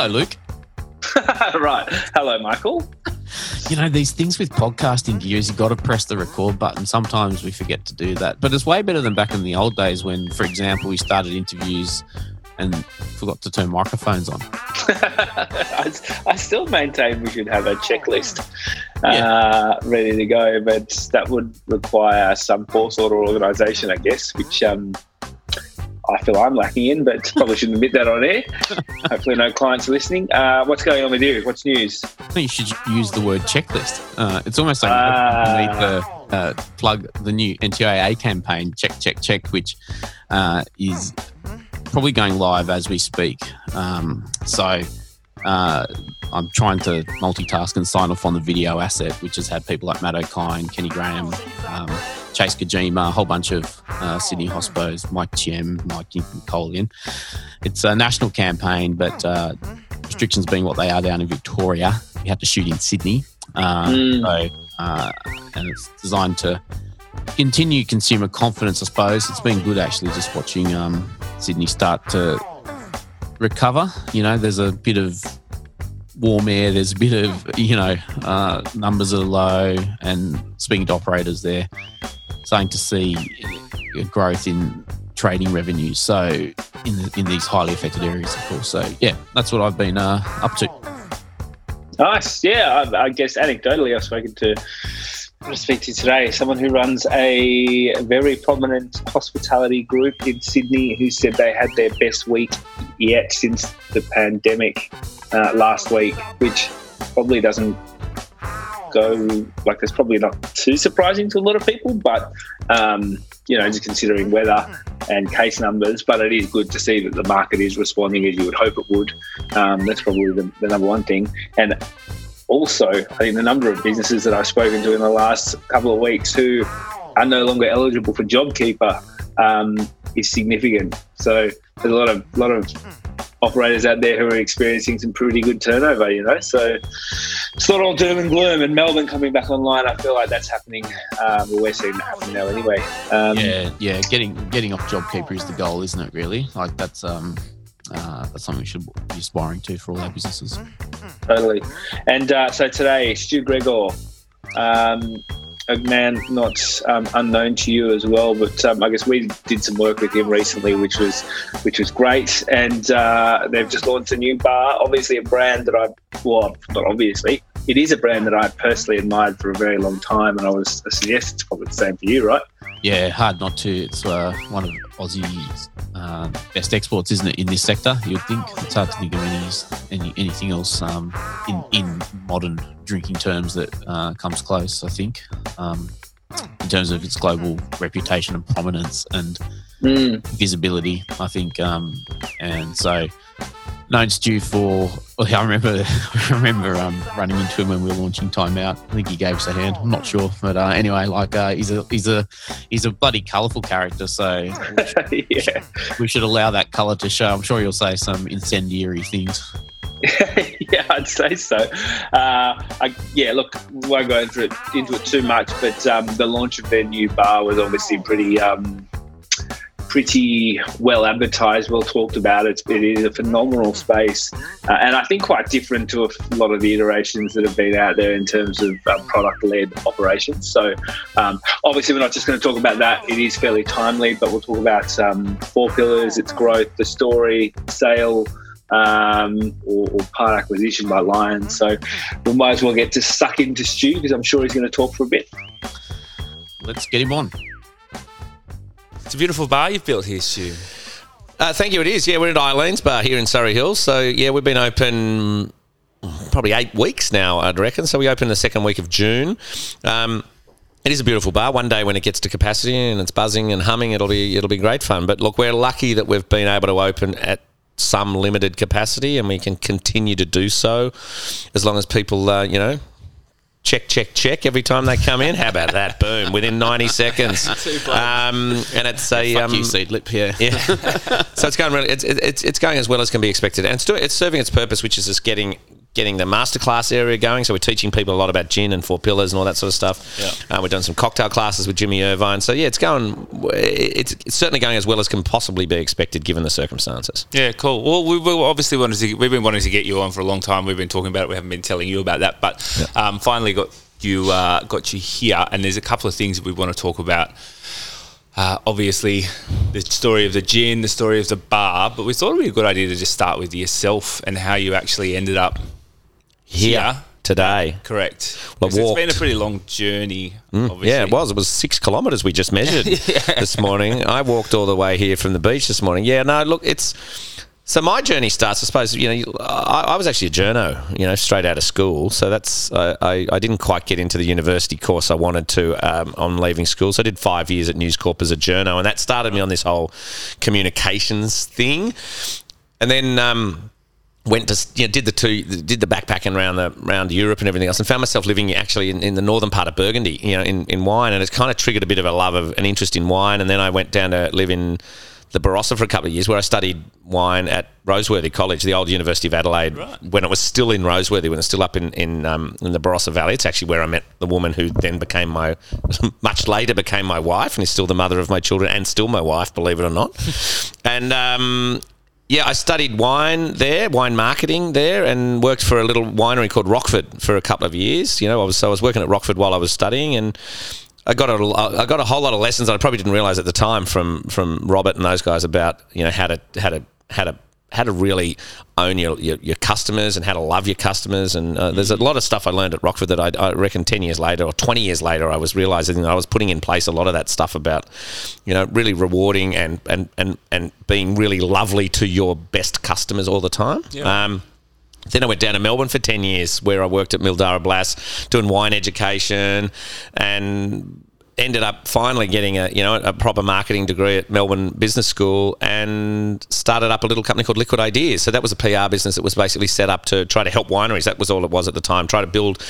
Hello, Luke. right. Hello, Michael. You know, these things with podcasting gears, you've got to press the record button. Sometimes we forget to do that. But it's way better than back in the old days when, for example, we started interviews and forgot to turn microphones on. I, I, still maintain we should have a checklist uh, yeah. ready to go, but that would require some forethought or organisation, I guess, which um, I feel I'm lacking in, but probably shouldn't admit that on air. Hopefully, no clients are listening. Uh, what's going on with you? What's news? I think you should use the word checklist. Uh, it's almost like uh, you need to uh, plug the new NTIA campaign, check, check, check, which uh, is probably going live as we speak. Um, so uh, I'm trying to multitask and sign off on the video asset, which has had people like Matt Okine, Kenny Graham. Um, Chase Kojima, a whole bunch of uh, Sydney hospos, Mike Chiem, Mike Colian. It's a national campaign, but uh, restrictions being what they are down in Victoria, you have to shoot in Sydney. Uh, mm. So, uh, and it's designed to continue consumer confidence, I suppose. It's been good actually just watching um, Sydney start to recover. You know, there's a bit of warm air, there's a bit of, you know, uh, numbers are low, and speaking to operators there, starting to see growth in trading revenues. So in the, in these highly affected areas, of course. So yeah, that's what I've been uh, up to. Nice. Yeah, I, I guess anecdotally, I've spoken to. I'm speak to today someone who runs a very prominent hospitality group in Sydney who said they had their best week yet since the pandemic uh, last week, which probably doesn't go like it's probably not too surprising to a lot of people, but um, you know, just considering weather and case numbers, but it is good to see that the market is responding as you would hope it would. Um, that's probably the, the number one thing. And also, I think the number of businesses that I've spoken to in the last couple of weeks who are no longer eligible for JobKeeper um, is significant. So there's a lot of lot of operators out there who are experiencing some pretty good turnover, you know. So it's not all doom and gloom. And Melbourne coming back online, I feel like that's happening. Um, well, we're seeing that happen now anyway. Um, yeah, yeah. Getting getting off JobKeeper is the goal, isn't it? Really, like that's um, uh, that's something we should be aspiring to for all our businesses. Totally. And uh, so today, Stu Gregor. Um, a man not um, unknown to you as well, but um, I guess we did some work with him recently, which was which was great. And uh, they've just launched a new bar, obviously a brand that I well, not obviously, it is a brand that I personally admired for a very long time, and I was I suggest it's probably the same for you, right? Yeah, hard not to. It's uh, one of Aussie's uh, best exports, isn't it, in this sector? You'd think it's hard to think of any, any anything else um, in in modern drinking terms that uh, comes close. I think um, in terms of its global reputation and prominence and mm. visibility. I think, um, and so known Stu for. Well, I remember, I remember um, running into him when we were launching Time Out. I think he gave us a hand. I'm not sure, but uh, anyway, like uh, he's a he's a he's a bloody colourful character. So we should, yeah. we should allow that colour to show. I'm sure you'll say some incendiary things. yeah, I'd say so. Uh, I, yeah, look, won't go into it, into it too much, but um, the launch of their new bar was obviously pretty um, pretty well advertised, well talked about. It's, it is a phenomenal space, uh, and I think quite different to a lot of the iterations that have been out there in terms of uh, product led operations. So, um, obviously, we're not just going to talk about that. It is fairly timely, but we'll talk about um, four pillars: its growth, the story, sale. Um, or, or, part acquisition by Lions. So we might as well get to suck into Stu because I'm sure he's going to talk for a bit. Let's get him on. It's a beautiful bar you've built here, Stu. Uh, thank you. It is. Yeah, we're at Eileen's Bar here in Surry Hills. So yeah, we've been open probably eight weeks now, I'd reckon. So we opened the second week of June. Um, it is a beautiful bar. One day when it gets to capacity and it's buzzing and humming, it'll be it'll be great fun. But look, we're lucky that we've been able to open at some limited capacity, and we can continue to do so as long as people, uh, you know, check, check, check every time they come in. How about that? Boom, within 90 seconds. Um, and it's a. Um, you, seed lip, yeah. yeah. so it's going really, it's, it's, it's going as well as can be expected. And it's, it's serving its purpose, which is just getting getting the masterclass area going. So we're teaching people a lot about gin and four pillars and all that sort of stuff. Yeah. Uh, we're doing some cocktail classes with Jimmy Irvine. So yeah, it's going. It's, it's certainly going as well as can possibly be expected given the circumstances. Yeah, cool. Well, we, we obviously wanted to. We've been wanting to get you on for a long time. We've been talking about it. We haven't been telling you about that, but um, finally got you uh, got you here. And there's a couple of things that we want to talk about. Uh, obviously, the story of the gin, the story of the bar, but we thought it would be a good idea to just start with yourself and how you actually ended up Here here. today. Correct. Well, I 'Cause it's been a pretty long journey. obviously. Yeah, it was. It was six kilometres we just measured this morning. I walked all the way here from the beach this morning. Yeah, no, look, it's so my journey starts. I suppose you know, I, I was actually a journo, you know, straight out of school. So that's I, I, I didn't quite get into the university course I wanted to um, on leaving school. So I did five years at News Corp as a journo, and that started me on this whole communications thing. And then. Um, went to you know, did the two did the backpacking around the around Europe and everything else, and found myself living actually in, in the northern part of Burgundy, you know, in, in wine, and it's kind of triggered a bit of a love of an interest in wine, and then I went down to live in the Barossa for a couple of years, where I studied wine at Roseworthy College, the old University of Adelaide, Right. when it was still in Roseworthy, when it's still up in in, um, in the Barossa Valley. It's actually where I met the woman who then became my much later became my wife, and is still the mother of my children, and still my wife, believe it or not. and um, yeah, I studied wine there, wine marketing there, and worked for a little winery called Rockford for a couple of years. You know, I was so I was working at Rockford while I was studying, and I got a I got a whole lot of lessons that I probably didn't realize at the time from from Robert and those guys about you know how to how to how to how to really own your, your, your customers and how to love your customers. And uh, there's a lot of stuff I learned at Rockford that I, I reckon 10 years later or 20 years later, I was realizing that I was putting in place a lot of that stuff about, you know, really rewarding and, and, and, and being really lovely to your best customers all the time. Yeah. Um, then I went down to Melbourne for 10 years where I worked at Mildara Blass doing wine education and ended up finally getting a you know a proper marketing degree at Melbourne Business School and started up a little company called Liquid Ideas. So that was a PR business that was basically set up to try to help wineries. That was all it was at the time. Try to build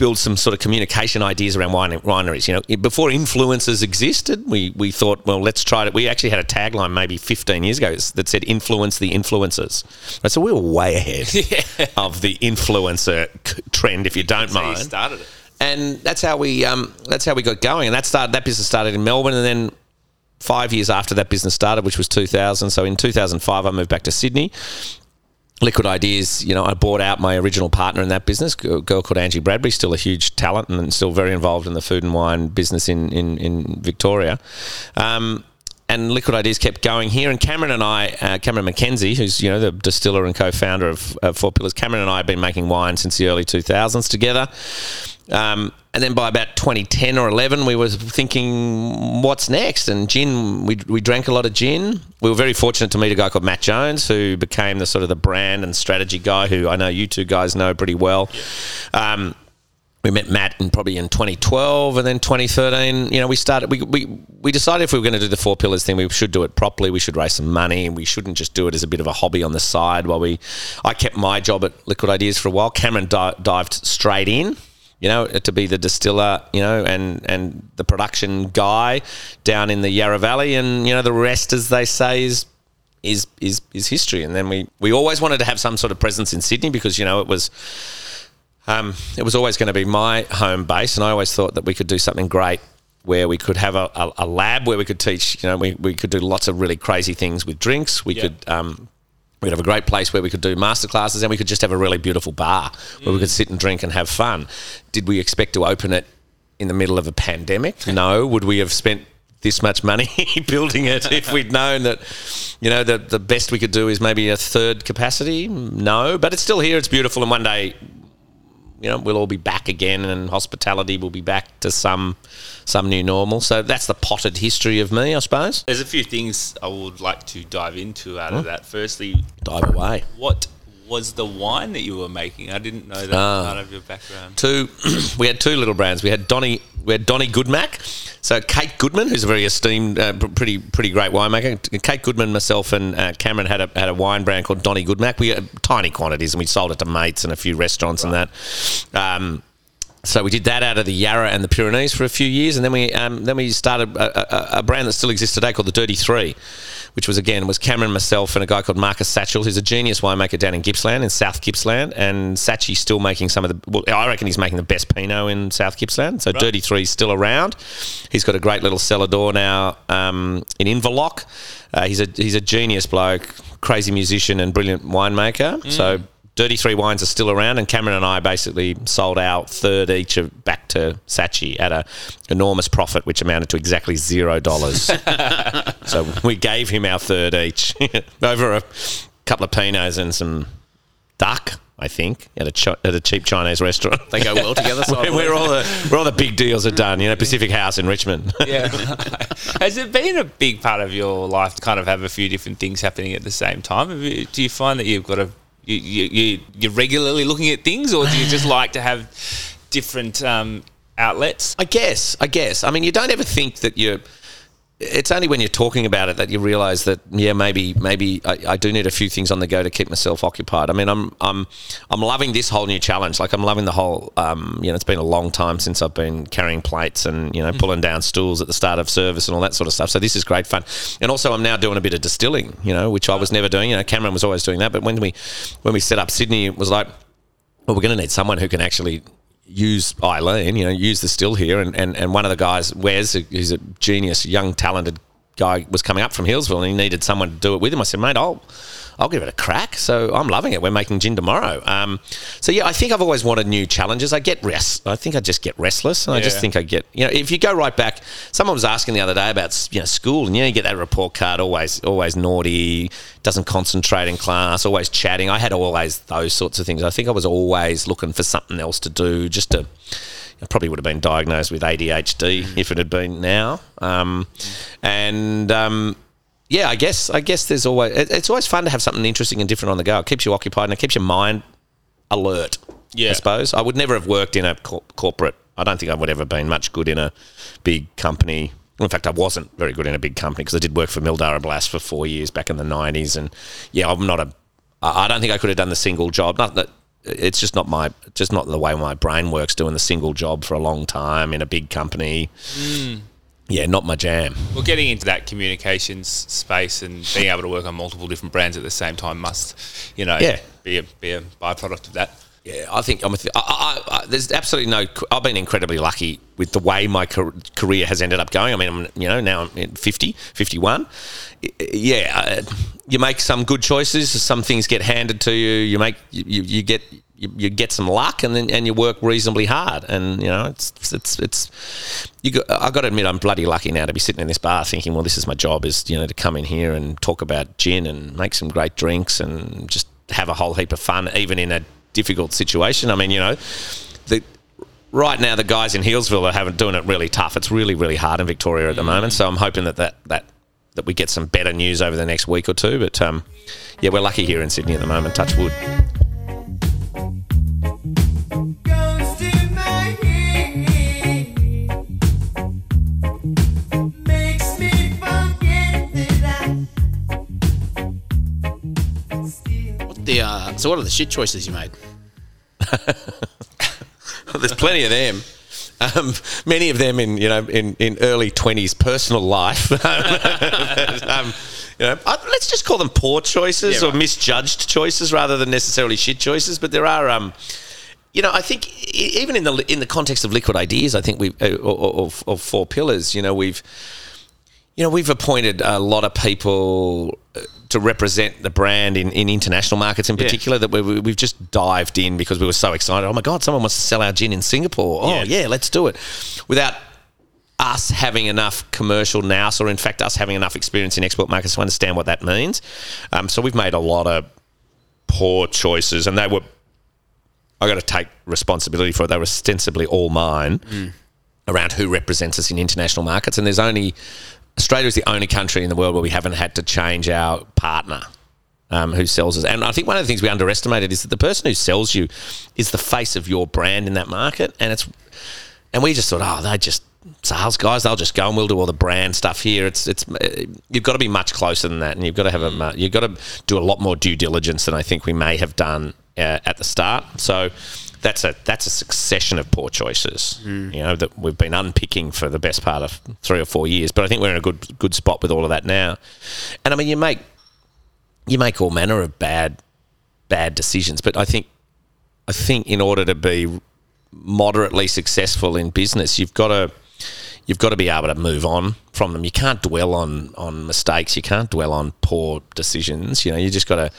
build some sort of communication ideas around wine, wineries. You know, before influencers existed, we we thought, well, let's try it. We actually had a tagline maybe 15 years ago that said "influence the influencers." Right, so we were way ahead of the influencer trend, if you don't So mind started it. And that's how we um, that's how we got going. And that started that business started in Melbourne, and then five years after that business started, which was 2000. So in 2005, I moved back to Sydney. Liquid Ideas, you know, I bought out my original partner in that business, a girl called Angie Bradbury, still a huge talent and still very involved in the food and wine business in in, in Victoria. Um, and Liquid Ideas kept going here. And Cameron and I, uh, Cameron McKenzie, who's you know the distiller and co-founder of uh, Four Pillars, Cameron and I have been making wine since the early 2000s together. Um, and then by about 2010 or 11, we were thinking, what's next? And gin, we, we drank a lot of gin. We were very fortunate to meet a guy called Matt Jones, who became the sort of the brand and strategy guy, who I know you two guys know pretty well. Um, we met Matt in probably in 2012 and then 2013 you know we started we, we, we decided if we were going to do the four pillars thing we should do it properly we should raise some money and we shouldn't just do it as a bit of a hobby on the side while we I kept my job at Liquid Ideas for a while Cameron di- dived straight in you know to be the distiller you know and and the production guy down in the Yarra Valley and you know the rest as they say is is is is history and then we we always wanted to have some sort of presence in Sydney because you know it was um, it was always going to be my home base, and I always thought that we could do something great where we could have a, a, a lab where we could teach. You know, we, we could do lots of really crazy things with drinks. We Yeah. could um, we could have a great place where we could do masterclasses, and we could just have a really beautiful bar where we could sit and drink and have fun. Did we expect to open it in the middle of a pandemic? No. Would we have spent this much money building it if we'd known that you know the the best we could do is maybe a third capacity? No, but it's still here. It's beautiful, and one day you know, we'll all be back again, and hospitality will be back to some some new normal. So that's the potted history of me, I suppose. There's a few things I would like to dive into out of that. Firstly, Dive away. what was the wine that you were making? I didn't know that Ah. part of your background. Two, we had two little brands. We had Donny, we had Donny Goodmac. So Kate Goodman, who's a very esteemed, uh, pretty pretty great winemaker. Kate Goodman, myself, and uh, Cameron had a had a wine brand called Donny Goodmac. We had tiny quantities, and we sold it to mates and a few restaurants and that. Um, so we did that out of the Yarra and the Pyrenees for a few years, and then we um, then we started a, a, a, brand that still exists today called the Dirty Three, which was again was Cameron, myself, and a guy called Marcus Satchell, who's a genius winemaker down in Gippsland, in South Gippsland, and Satchy's still making some of the. Well, I reckon he's making the best Pinot in South Gippsland. So right. Dirty Three is still around. He's got a great little cellar door now um, in Inverloch. Uh, he's a he's a genius bloke, crazy musician and brilliant winemaker. Mm. So Dirty Three Wines are still around, and Cameron and I basically sold our third each of back to Satchy at a enormous profit, which amounted to exactly zero dollars. so we gave him our third each over a couple of pinots and some duck. I think at a at a cheap Chinese restaurant. They go well together. So where, where all the where all the big deals are done. You know, Pacific House in Richmond. yeah. Has it been a big part of your life to kind of have a few different things happening at the same time? Do you find that you've got a you, you, you're regularly looking at things, or do you just like to have different um, outlets? I guess. I guess. I mean, you don't ever think that you're it's only when you're talking about it that you realise that yeah maybe maybe I, I, do need a few things on the go to keep myself occupied. I mean I'm I'm I'm loving this whole new challenge. Like I'm loving the whole um, you know it's been a long time since I've been carrying plates and you know pulling down stools at the start of service and all that sort of stuff. So this is great fun. And also I'm now doing a bit of distilling. You know which I was never doing. You know Cameron was always doing that, but when we when we set up Sydney, it was like well we're going to need someone who can actually use Eileen, you know, use the still here. And, and, and one of the guys, Wes, who's a genius, young, talented guy, was coming up from Healesville and he needed someone to do it with him. I said, mate, I'll, I'll give it a crack. So I'm loving it. We're making gin tomorrow. Um, so yeah, I think I've always wanted new challenges. I get rest. I think I just get restless, and yeah. I just think I get. You know, if you go right back, someone was asking the other day about you know school, and you know you get that report card always always naughty, doesn't concentrate in class, always chatting. I had always those sorts of things. I think I was always looking for something else to do, just to. I probably would have been diagnosed with ADHD if it had been now. Um, and um, yeah, I guess I guess there's always it's always fun to have something interesting and different on the go. It keeps you occupied and it keeps your mind alert. Yeah, I suppose I would never have worked in a corporate. I don't think I would have ever been much good in a big company. in fact, I wasn't very good in a big company because I did work for Mildara Blass for four years back in the '90s, and yeah, I'm not a. I don't think I could have done the single job. Not that it's just not my just not the way my brain works doing the single job for a long time in a big company. Mm yeah, not my jam. Well, getting into that communications space and being able to work on multiple different brands at the same time must, you know, yeah. be a be a byproduct of that. Yeah, I think I'm. Th- I, I, I, there's absolutely no. I've been incredibly lucky with the way my career has ended up going. I mean, I'm you know now I'm 50, 51. Yeah, uh, you make some good choices. Some things get handed to you. You make you, you get you, you, get some luck and then and you work reasonably hard. And you know it's it's it's you got, I got to admit I'm bloody lucky now to be sitting in this bar thinking well this is my job is you know to come in here and talk about gin and make some great drinks and just have a whole heap of fun even in a difficult situation. I mean you know the right now the guys in Healesville are having doing it really tough. It's really really hard in Victoria at the mm. moment. So I'm hoping that that that that we get some better news over the next week or two. But um, yeah we're lucky here in Sydney at the moment touch wood the uh, so what are the shit choices you made? There's plenty of them. Um, many of them in you know in, in early twenties personal life. um, you know, let's just call them poor choices yeah, right. or misjudged choices rather than necessarily shit choices. But there are, um, you know, I think even in the in the context of liquid ideas, I think we uh, of, of four pillars. You know, we've you know we've appointed a lot of people uh, to represent the brand in, in international markets in particular yeah. that we, we've just dived in because we were so excited. Oh my God, someone wants to sell our gin in Singapore. Oh, yeah, yeah let's do it. Without us having enough commercial nous, or in fact, us having enough experience in export markets to understand what that means. Um, so we've made a lot of poor choices, and they were. I got to take responsibility for it. They were ostensibly all mine mm. around who represents us in international markets, and there's only Australia is the only country in the world where we haven't had to change our partner um, who sells us. And I think one of the things we underestimated is that the person who sells you is the face of your brand in that market. And it's and we just thought, oh, they just sales guys. They'll just go and we'll do all the brand stuff here. It's it's you've got to be much closer than that, and you've got to have a you've got to do a lot more due diligence than I think we may have done uh, at the start. So that's a that's a succession of poor choices. Mm. You know that we've been unpicking for the best part of three or four years. But I think we're in a good good spot with all of that now. And I mean, you make you make all manner of bad bad decisions. But I think I think in order to be moderately successful in business, you've got to you've got to be able to move on from them. You can't dwell on on mistakes. You can't dwell on poor decisions. You know, you just got to.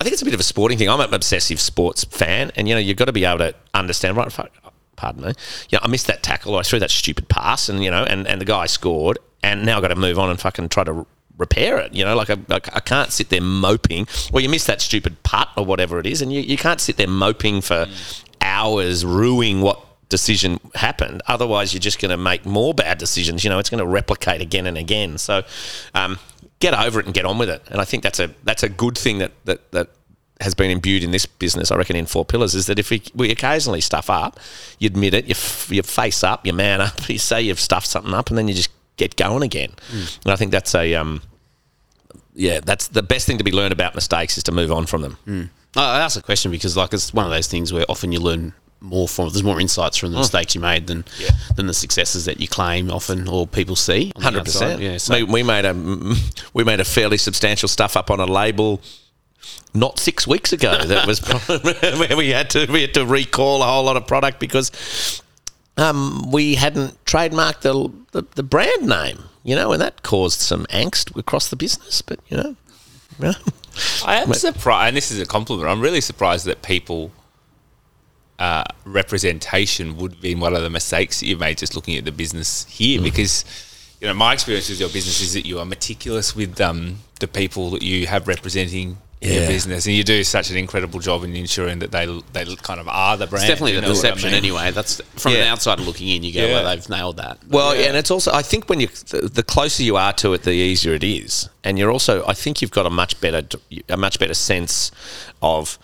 I think it's a bit of a sporting thing. I'm an obsessive sports fan, and you know, you've got to be able to understand. Right, fuck, pardon me. Yeah, I missed that tackle. Or I threw that stupid pass, and you know, and, and the guy scored, and now I've got to move on and fucking try to repair it. You know, like I, I can't sit there moping. Well, you missed that stupid putt or whatever it is, and you, you can't sit there moping for mm. hours, ruining what decision happened. Otherwise, you're just going to make more bad decisions. You know, it's going to replicate again and again. So, um, get over it and get on with it. And I think that's a that's a good thing that that that has been imbued in this business. I reckon in four pillars is that if we, we occasionally stuff up, you admit it, you, f- you face up, you man up, you say you've stuffed something up, and then you just get going again. Mm. And I think that's a um, yeah, that's the best thing to be learned about mistakes is to move on from them. Mm. I ask a question because like it's one of those things where often you learn more from there's more insights from the hmm. mistakes you made than yeah. than the successes that you claim often or people see. Hundred percent. Yeah. So. We, we made a we made a fairly substantial stuff up on a label not six weeks ago. that was where we had to we had to recall a whole lot of product because um, we hadn't trademarked the, the, the brand name, you know, and that caused some angst across the business. But you know, yeah. I am surprised, and this is a compliment. I'm really surprised that people uh, representation would have been one of the mistakes that you made just looking at the business here, mm. because you know my experience with your business is that you are meticulous with um, the people that you have representing yeah. your business, and you do such an incredible job in ensuring that they they kind of are the brand. It's definitely the perception, I mean? anyway. That's from yeah. an outsider looking in. You go, yeah. well, they've nailed that. Well, yeah. and it's also I think when you the closer you are to it, the easier it is, and you're also I think you've got a much better a much better sense of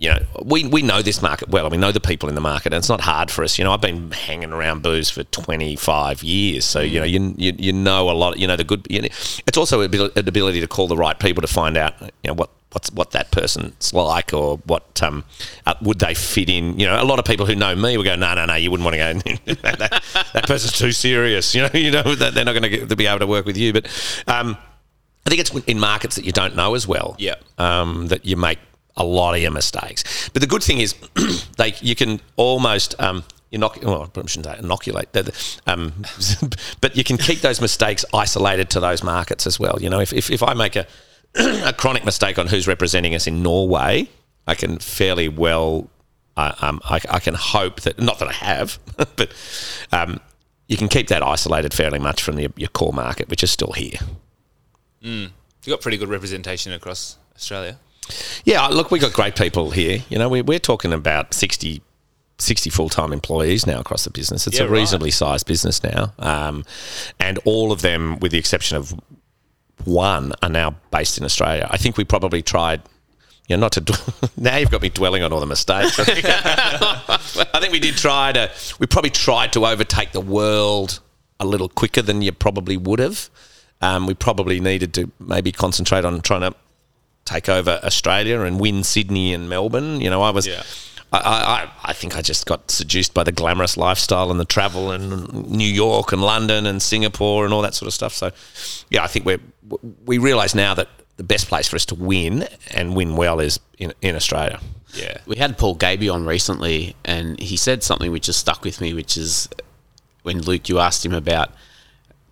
you know, we, we know this market well. and We know the people in the market, and it's not hard for us. You know, I've been hanging around booze for 25 years, so you know, you, you, you know a lot. You know the good. You know, it's also an ability to call the right people to find out, you know, what what's what that person's like, or what um, uh, would they fit in. You know, a lot of people who know me will go, no, no, no, you wouldn't want to go. that, that, person's too serious. You know, you know that they're not going to be able to work with you. But um, I think it's in markets that you don't know as well. Yeah, um, that you make a lot of your mistakes. But the good thing is, they you can almost um, inoc- well, I shouldn't say inoculate, um, but you can keep those mistakes isolated to those markets as well. You know, if, if, if I make a, a chronic mistake on who's representing us in Norway, I can fairly well, uh, um, I, I, can hope that, not that I have, but um, you can keep that isolated fairly much from the, your core market, which is still here. Mm. You've got pretty good representation across Australia. Yeah, look, we've got great people here. You know, we, we're talking about 60, 60 full time employees now across the business. It's yeah, a reasonably right. sized business now. Um, and all of them, with the exception of one, are now based in Australia. I think we probably tried. You know, not to now you've got me dwelling on all the mistakes. I think, I think we did try to. We probably tried to overtake the world a little quicker than you probably would have. Um, we probably needed to maybe concentrate on trying to take over Australia and win Sydney and Melbourne. You know, I was. Yeah. I, I, I think I just got seduced by the glamorous lifestyle and the travel and New York and London and Singapore and all that sort of stuff. So, yeah, I think we we realise now that the best place for us to win and win well is in, in Australia. Yeah, we had Paul Gaby on recently, and he said something which has stuck with me, which is when Luke, you asked him about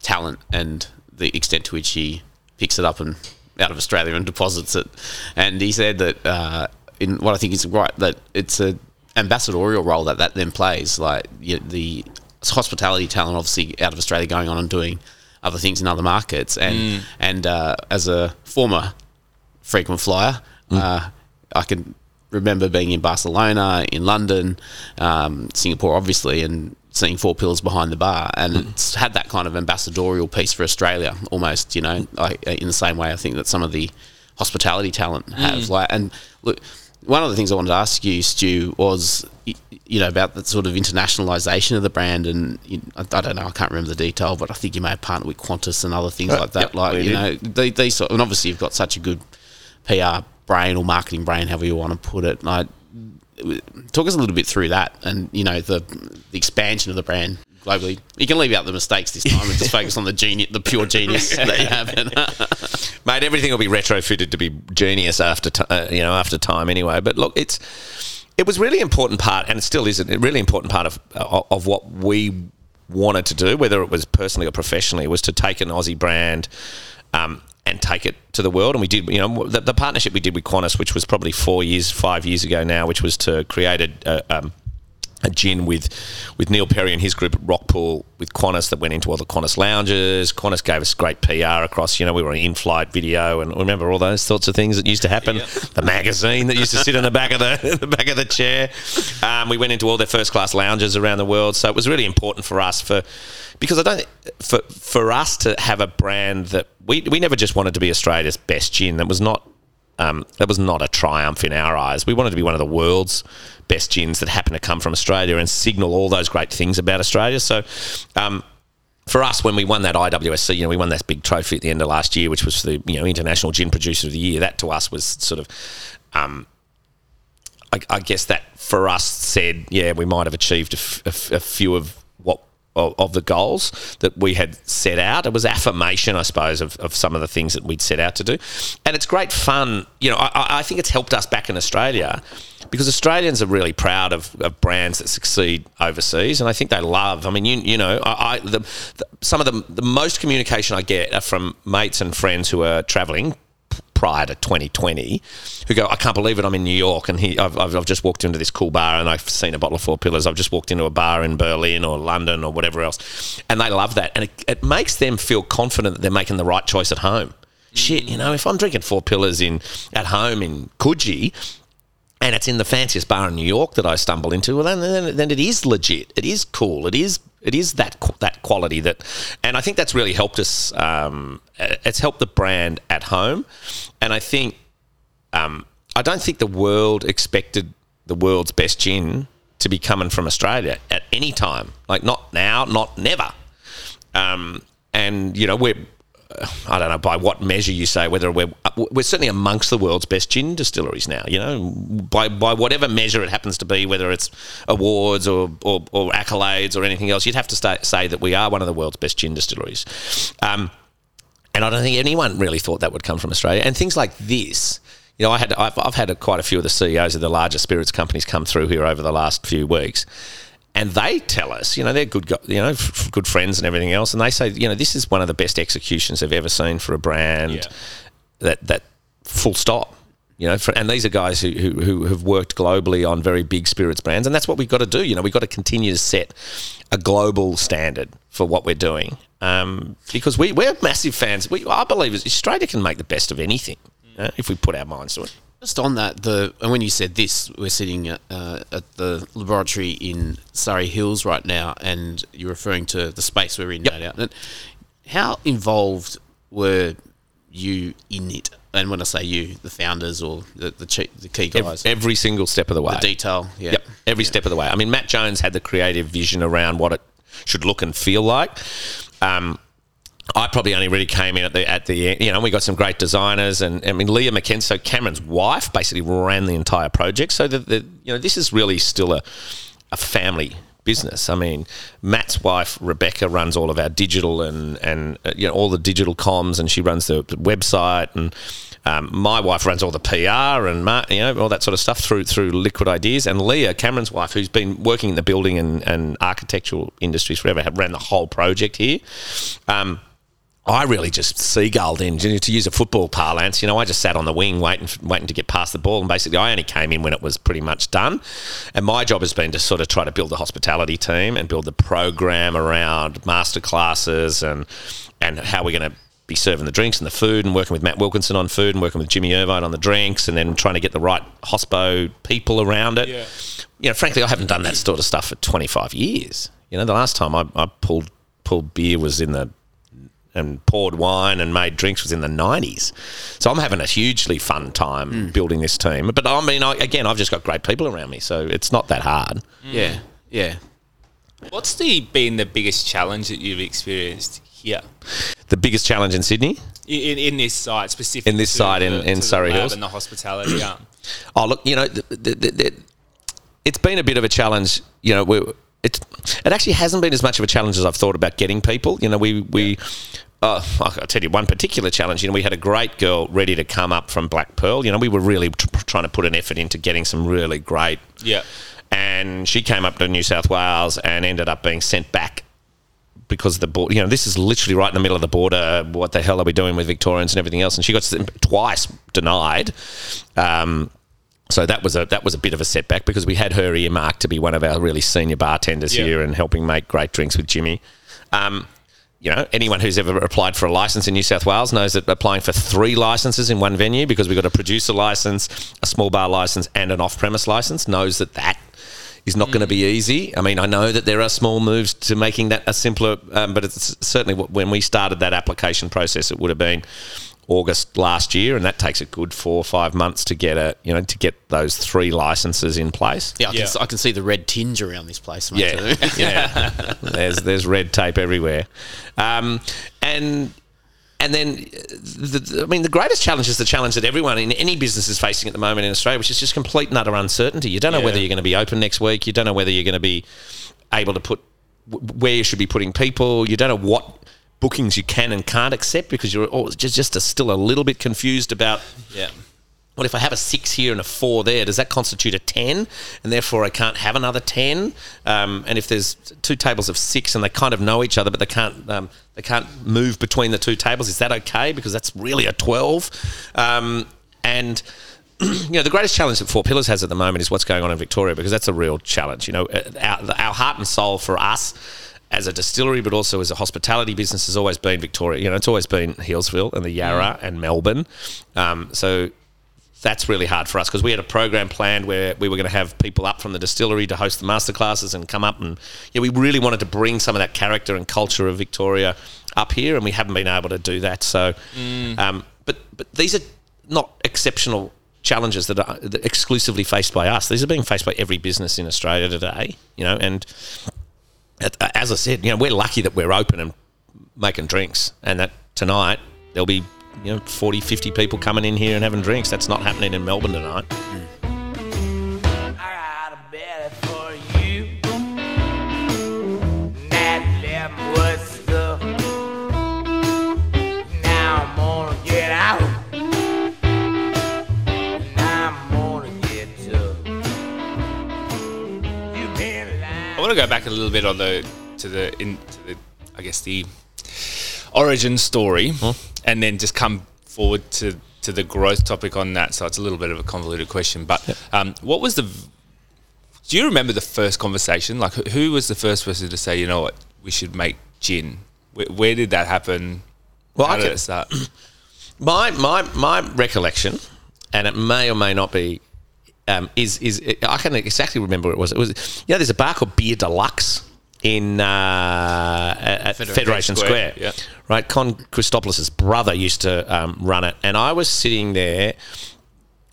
talent and the extent to which he picks it up and out of Australia and deposits it. And he said that uh, in what I think is right that it's a ambassadorial role that that then plays. Like you, the hospitality talent, obviously out of Australia, going on and doing other things in other markets. And mm. and uh, as a former frequent flyer, mm. uh, I can remember being in Barcelona, in London, um, Singapore, obviously, and seeing Four Pillars behind the bar, and mm. it's had that kind of ambassadorial piece for Australia, almost. You know, like in the same way I think that some of the hospitality talent have. Mm. Like, and look, one of the things I wanted to ask you, Stu, was you know about the sort of internationalization of the brand, and you, I, I, don't know, I can't remember the detail, but I think you may have partnered with Qantas and other things like that. Yep, like you know, these, these sort, and obviously you've got such a good PR brain or marketing brain, however you want to put it. Like, talk us a little bit through that, and you know the the expansion of the brand globally. You can leave out the mistakes this time and just focus on the genius, the pure genius that you have. Mate, everything will be retrofitted to be genius after t- uh, you know after time anyway. But look, it's it was really important part, and it still is a really important part of of what we wanted to do, whether it was personally or professionally, was to take an Aussie brand. Um, and take it to the world. And we did, you know, the, the, partnership we did with Qantas, which was probably four years, five years ago now, which was to create a, a, um, a gin with with Neil Perry and his group at Rockpool with Qantas that went into all the Qantas lounges. Qantas gave us great PR across. You know, we were an in-flight video, and remember all those sorts of things that used to happen. Yep. The magazine that used to sit in the back of the, the back of the chair. Um, we went into all their first-class lounges around the world, so it was really important for us for because I don't for for us to have a brand that we we never just wanted to be Australia's best gin. That was not um, that was not a triumph in our eyes. We wanted to be one of the world's best gins that happen to come from Australia and signal all those great things about Australia. So, um, for us, when we won that IWSC, you know, we won that big trophy at the end of last year, which was the you know International Gin Producer of the Year. That to us was sort of, um, I, I, guess that for us said, yeah, we might have achieved a, few of of, the goals that we had set out. It was affirmation, I suppose, of, of some of the things that we'd set out to do. And it's great fun. You know, I, I think it's helped us back in Australia because Australians are really proud of, of, brands that succeed overseas, and I think they love. I mean, you you know, I, I the, the, some of the the most communication I get are from mates and friends who are travelling prior to 2020 who go, I can't believe it, I'm in New York and he, I've, I've, just walked into this cool bar and I've seen a bottle of Four Pillars. I've just walked into a bar in Berlin or London or whatever else. And they love that. And it, it makes them feel confident that they're making the right choice at home. Shit, you know, if I'm drinking Four Pillars in at home in Coogee, and it's in the fanciest bar in New York that I stumble into, well, then, then, then it is legit. It is cool. It is it is that that quality that, and I think that's really helped us. Um, it's helped the brand at home, and I think um, I don't think the world expected the world's best gin to be coming from Australia at any time. Like not now, not never. Um, and you know we're I don't know by what measure you say whether we're we're certainly amongst the world's best gin distilleries now. You know, by by whatever measure it happens to be, whether it's awards or or, or accolades or anything else, you'd have to say that we are one of the world's best gin distilleries. Um, and I don't think anyone really thought that would come from Australia. And things like this, you know, I had I've, I've had a, quite a few of the CEOs of the larger spirits companies come through here over the last few weeks and they tell us, you know, they're good, you know, f- good friends and everything else, and they say, you know, this is one of the best executions they've ever seen for a brand. Yeah. That that full stop. You know, for, and these are guys who, who, who have worked globally on very big spirits brands, and that's what we've got to do. You know, we've got to continue to set a global standard for what we're doing, um, because we, we're massive fans. We, I believe Australia can make the best of anything uh, if we put our minds to it. Just on that, the and when you said this, we're sitting at, uh, at the laboratory in Surry Hills right now, and you're referring to the space we're in, yep. no doubt. And how involved were you in it? And when I say you, the founders or the the, the key guys, every, every, single step of the way, the detail, yeah, yep. every yeah. step of the way. I mean, Matt Jones had the creative vision around what it should look and feel like. Um, I probably only really came in at the at the you know we got some great designers and I mean Leah McKenzie, so Cameron's wife, basically ran the entire project. So the, the you know this is really still a a family business. I mean, Matt's wife Rebecca runs all of our digital and and uh, you know all the digital comms, and she runs the, the website. And um, my wife runs all the PR and you know all that sort of stuff through through Liquid Ideas. And Leah, Cameron's wife, who's been working in the building and, and architectural industries forever, ran the whole project here. Um, I really just seagulled in to use a football parlance. You know, I just sat on the wing waiting, waiting to get past the ball, and basically, I only came in when it was pretty much done. And my job has been to sort of try to build the hospitality team and build the program around master classes and and how we're going to be serving the drinks and the food, and working with Matt Wilkinson on food, and working with Jimmy Irvine on the drinks, and then trying to get the right hospo people around it. Yeah. You know, frankly, I haven't done that sort of stuff for 25 years. You know, the last time I, I pulled pulled beer was in the and poured wine and made drinks was in the 90s. So I'm having a hugely fun time mm. building this team. But I mean, I, again, I've just got great people around me, so it's not that hard. Mm. Yeah, yeah. What's the been the biggest challenge that you've experienced here? The biggest challenge in Sydney? In, in this site specifically. In this site in, in Surry Hills? And the hospitality arm. oh, look, you know, the, the, the, it's been a bit of a challenge. You know, we it it actually hasn't been as much of a challenge as I've thought about getting people. You know, we we. Uh, I'll tell you one particular challenge. You know, we had a great girl ready to come up from Black Pearl. You know, we were really t- trying to put an effort into getting some really great. Yeah. And she came up to New South Wales and ended up being sent back because the border, you know, this is literally right in the middle of the border. What the hell are we doing with Victorians and everything else? And she got twice denied. Um, so that was a that was a bit of a setback because we had her earmarked to be one of our really senior bartenders Yeah. here and helping make great drinks with Jimmy. Um, you know, anyone who's ever applied for a license in New South Wales knows that applying for three licenses in one venue because we've got a producer license, a small bar license, and an off-premise license knows that that is not going to be easy. I mean, I know that there are small moves to making that a simpler, um, but it's certainly when we started that application process, it would have been August last year, and that takes a good four or five months to get a you know to get those three licenses in place. Yeah, I can, Yeah. I can see the red tinge around this place. Mate. Yeah, yeah. there's there's red tape everywhere, um, and and then the, the- I mean the greatest challenge is the challenge that everyone in any business is facing at the moment in Australia, which is just complete and utter uncertainty. You don't know Yeah. whether you're going to be open next week. You don't know whether you're going to be able to put w- where you should be putting people. You don't know what bookings you can and can't accept because you're all, just just a, still a little bit confused about yeah. well, if I have a six here and a four there, does that constitute a 10? And therefore, I can't have another 10? Um, and if there's two tables of six and they kind of know each other, but they can't, um, they can't move between the two tables, is that okay? Because that's really a 12. Um, and you know, the greatest challenge that Four Pillars has at the moment is what's going on in Victoria because that's a real challenge. You know, uh, our, our heart and soul for us as a distillery, but also as a hospitality business, has always been Victoria. You know, it's always been Healesville and the Yarra and Melbourne. Um, so that's really hard for us because we had a program planned where we were going to have people up from the distillery to host the masterclasses and come up and yeah, we really wanted to bring some of that character and culture of Victoria up here, and we haven't been able to do that. So, um, but but these are not exceptional challenges that are exclusively faced by us. These are being faced by every business in Australia today. You know, and Uh, as I said, you know, we're lucky that we're open and making drinks, and that tonight there'll be you know 40, 50 people coming in here and having drinks. That's not happening in Melbourne tonight. I want to go back a little bit on the to the in to the I guess the origin story, and then just come forward to to the growth topic on that. So it's a little bit of a convoluted question, but um, what was the? Do you remember the first conversation? Like, who- who was the first person to say, you know what, we should make gin? Where, where did that happen? Well, How I did can- it start? My my my recollection, and it may or may not be, um, is is I can exactly remember what it was. It was you know there's a bar called Beer Deluxe in uh, at at Federation Federation, Square, Square, yeah. right? Con Christopoulos' brother used to um, run it, and I was sitting there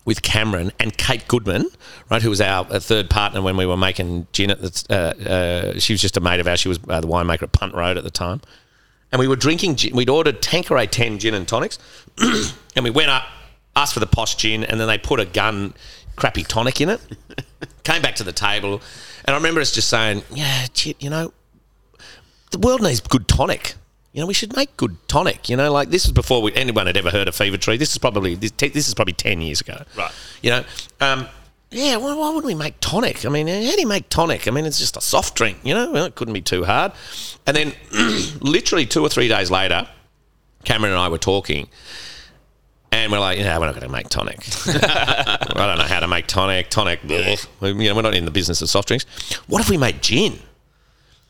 with Cameron and Kate Goodman, right, who was our third partner when we were making gin at the. Uh, uh, she was just a mate of ours. She was uh, the winemaker at Punt Road at the time, and we were drinking. Gin. We'd ordered Tanqueray ten gin and tonics, and we went up, asked for the posh gin, and then they put a gun crappy tonic in it. Came back to the table, and I remember us just saying, "Yeah, shit, you know, the world needs good tonic." You know, we should make good tonic. You know, like this was before we, anyone had ever heard of Fever Tree. This is probably this, te- this is probably ten years ago. Right. You know, um, yeah. Why, why wouldn't we make tonic? I mean, how do you make tonic? I mean, it's just a soft drink. You know, well, it couldn't be too hard. And then, literally two or three days later, Cameron and I were talking, and we're like, yeah, we're not going to make tonic. I don't know how to make tonic. Tonic, you know, we're not in the business of soft drinks. What if we made gin?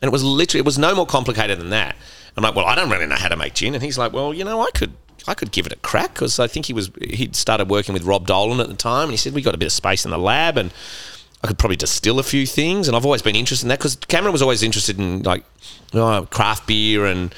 And it was literally, it was no more complicated than that. I'm like, well, I don't really know how to make gin. And he's like, well, you know, I could, I could give it a crack because I think he was, he'd started working with Rob Dolan at the time, and he said we got a bit of space in the lab, and I could probably distill a few things. And I've always been interested in that because Cameron was always interested in like oh, craft beer and.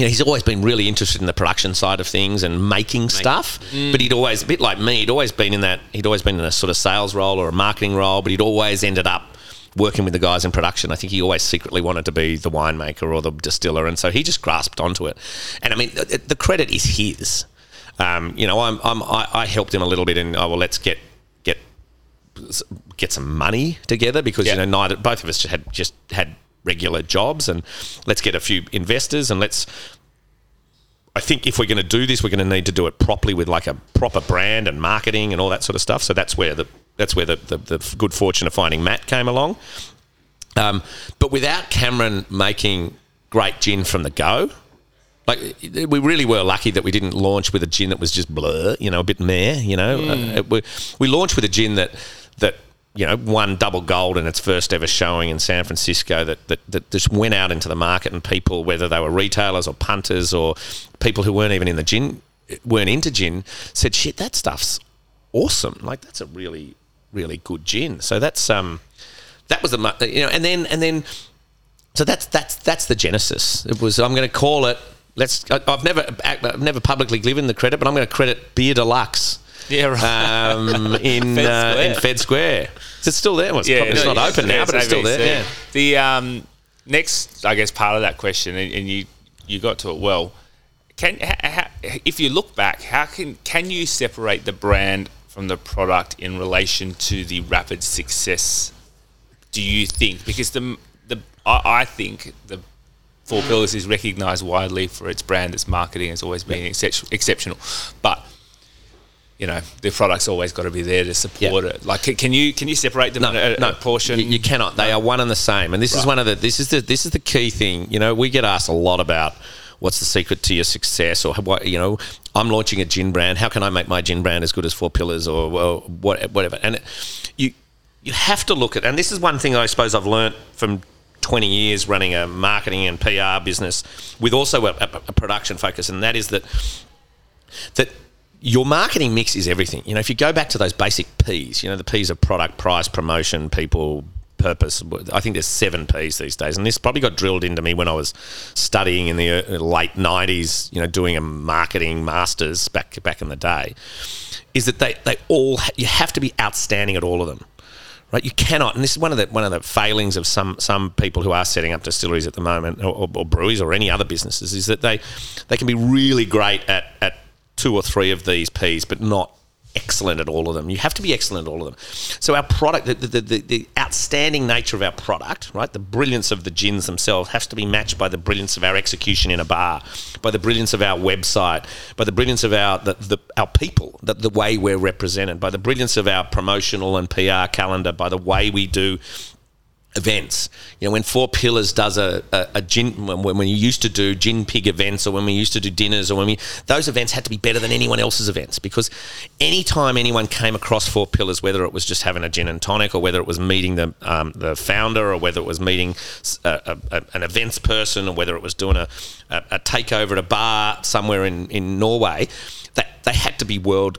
You know, he's always been really interested in the production side of things and making stuff. But he'd always, a bit like me, he'd always been in that. He'd always been in a sort of sales role or a marketing role. But he'd always ended up working with the guys in production. I think he always secretly wanted to be the winemaker or the distiller, and so he just grasped onto it. And I mean, the, the credit is his. Um, you know, I'm, I'm, I, I helped him a little bit in. Oh well, let's get get get some money together because Yeah. you know neither both of us just had just had regular jobs and let's get a few investors and let's I think if we're going to do this, we're going to need to do it properly with like a proper brand and marketing and all that sort of stuff. So that's where the that's where the, the, the good fortune of finding Matt came along. Um, but without Cameron making great gin from the go, like we really were lucky that we didn't launch with a gin that was just blur, you know, a bit meh, you know. Uh, we, we launched with a gin that that you know won double gold in its first ever showing in San Francisco. That that, that just went out into the market and people, whether they were retailers or punters or people who weren't even in the gin, weren't into gin, said, "Shit, that stuff's awesome! Like that's a really really good gin." So that's um that was the you know, and then and then so that's that's that's the genesis. It was I'm going to call it. Let's. I- I've never I've never publicly given the credit, but I'm going to credit Beer Deluxe. Yeah, right. Um, in Fed uh, Square. in Fed Square. Is it still there? Well, it's, probably, it's no, not yeah, open now, but it's still there. Yeah. The um, next, I guess, part of that question, and, and you you got to it well. Can ha, ha, if you look back, how can can you separate the brand from the product in relation to the rapid success? Do you think because the the I, I think the Four Pillars is recognised widely for its brand, its marketing has always been excep- exceptional, but you know the product's always got to be there to support it. Like, can- you can you separate them No, in a, a portion? You, you cannot. They are one and the same. And this is one of the this is the this is the key thing. You know, we get asked a lot about what's the secret to your success, or what you know. I'm launching a gin brand. How can I make my gin brand as good as Four Pillars, or, or what, whatever? And it, you you have to look at. And this is one thing I suppose I've learnt from. 20 years running a marketing and PR business with also a, a, a production focus, and that is that that your marketing mix is everything. You know, if you go back to those basic P's, you know, the P's of product, price, promotion, people, purpose. I think there's seven P's these days, and this probably got drilled into me when I was studying in the uh, late '90s. You know, doing a marketing masters back back in the day. Is that they they all you have to be outstanding at all of them. Right, you cannot, and this is one of the one of the failings of some some people who are setting up distilleries at the moment, or, or, or breweries, or any other businesses, is that they they can be really great at at two or three of these P's, but not excellent at all of them. You have to be excellent at all of them. So our product, the, the, the, the outstanding nature of our product, right, the brilliance of the gins themselves has to be matched by the brilliance of our execution in a bar, by the brilliance of our website, by the brilliance of our the, the, our people, the, the way we're represented, by the brilliance of our promotional and PR calendar, by the way we do events. You know, when Four Pillars does a, a, a gin, when, when we used to do gin pig events or when we used to do dinners or when we, those events had to be better than anyone else's events because anytime anyone came across Four Pillars, whether it was just having a gin and tonic or whether it was meeting the, um, the founder or whether it was meeting a, a, an events person or whether it was doing a, a, takeover at a bar somewhere in, in Norway, they, they had to be world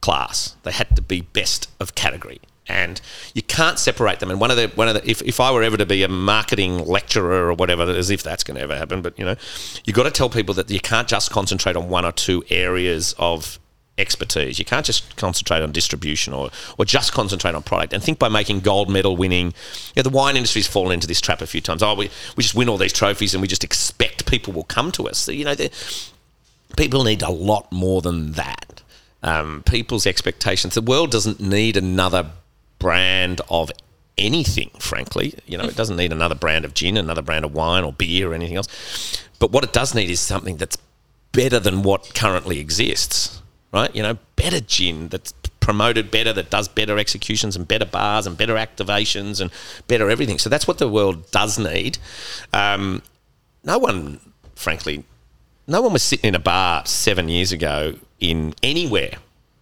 class. They had to be best of category. And you can't separate them. And one of the one of the if, if I were ever to be a marketing lecturer or whatever, as if that's going to ever happen, but you know, you got to tell people that you can't just concentrate on one or two areas of expertise. You can't just concentrate on distribution or, or just concentrate on product. And think by making gold medal winning, you know, the wine industry's fallen into this trap a few times. Oh, we, we just win all these trophies and we just expect people will come to us. So, you know, people need a lot more than that. Um, people's expectations. The world doesn't need another brand of anything, frankly. You know, it doesn't need another brand of gin, another brand of wine or beer or anything else. But what it does need is something that's better than what currently exists, right? You know, better gin that's promoted better, that does better executions and better bars and better activations and better everything. So that's what the world does need. Um, no one, frankly, no one was sitting in a bar seven years ago in anywhere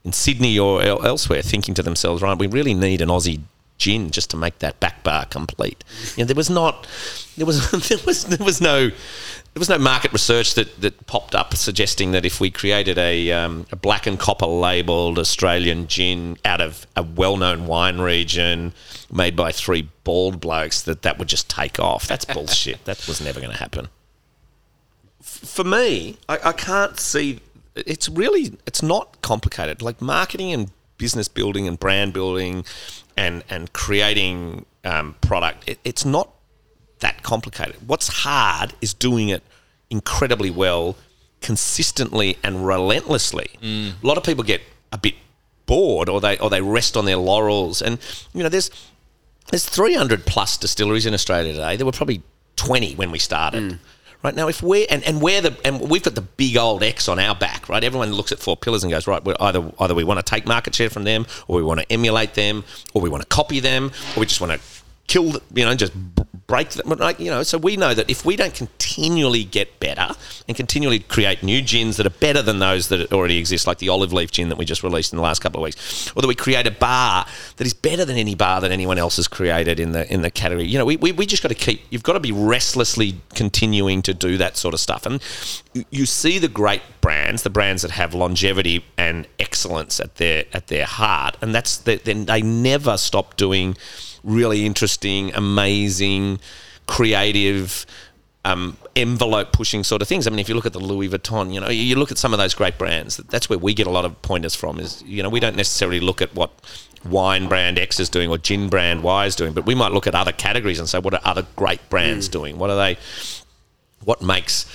in Sydney or el- elsewhere thinking to themselves, right, we really need an Aussie gin just to make that back bar complete. You know, there was not, there was, there was, there was no, there was no market research that, that popped up suggesting that if we created a, um, a black and copper labelled Australian gin out of a well-known wine region made by three bald blokes, that that would just take off. That's bullshit. that was never going to happen for me, I, I can't see. It's really, it's not complicated. Like marketing and business building and brand building, and and creating um, product. It, it's not that complicated. What's hard is doing it incredibly well, consistently and relentlessly. A lot of people get a bit bored or they or they rest on their laurels. And you know, there's there's 300 plus distilleries in Australia today. There were probably 20 when we started. Right now, if we're and, and we're the and we've got the big old X on our back, right? Everyone looks at four pillars and goes, right, we're either either we want to take market share from them, or we want to emulate them, or we want to copy them, or we just want to kill, the- you know, just break them. Like you know, so we know that if we don't continually get better and continually create new gins that are better than those that already exist, like the olive leaf gin that we just released in the last couple of weeks, or that we create a bar that is better than any bar that anyone else has created in the in the category. You know, we, we, we just got to keep. You've got to be restlessly continuing to do that sort of stuff, and you, see the great brands, the brands that have longevity and excellence at their at their heart, and that's that. Then they never stop doing really interesting, amazing, creative, um, envelope pushing sort of things. I mean, if you look at the Louis Vuitton, you know, you look at some of those great brands. That's where we get a lot of pointers from. Is you know, we don't necessarily look at what wine brand X is doing or gin brand Y is doing, but we might look at other categories and say, what are other great brands doing? What are they? What makes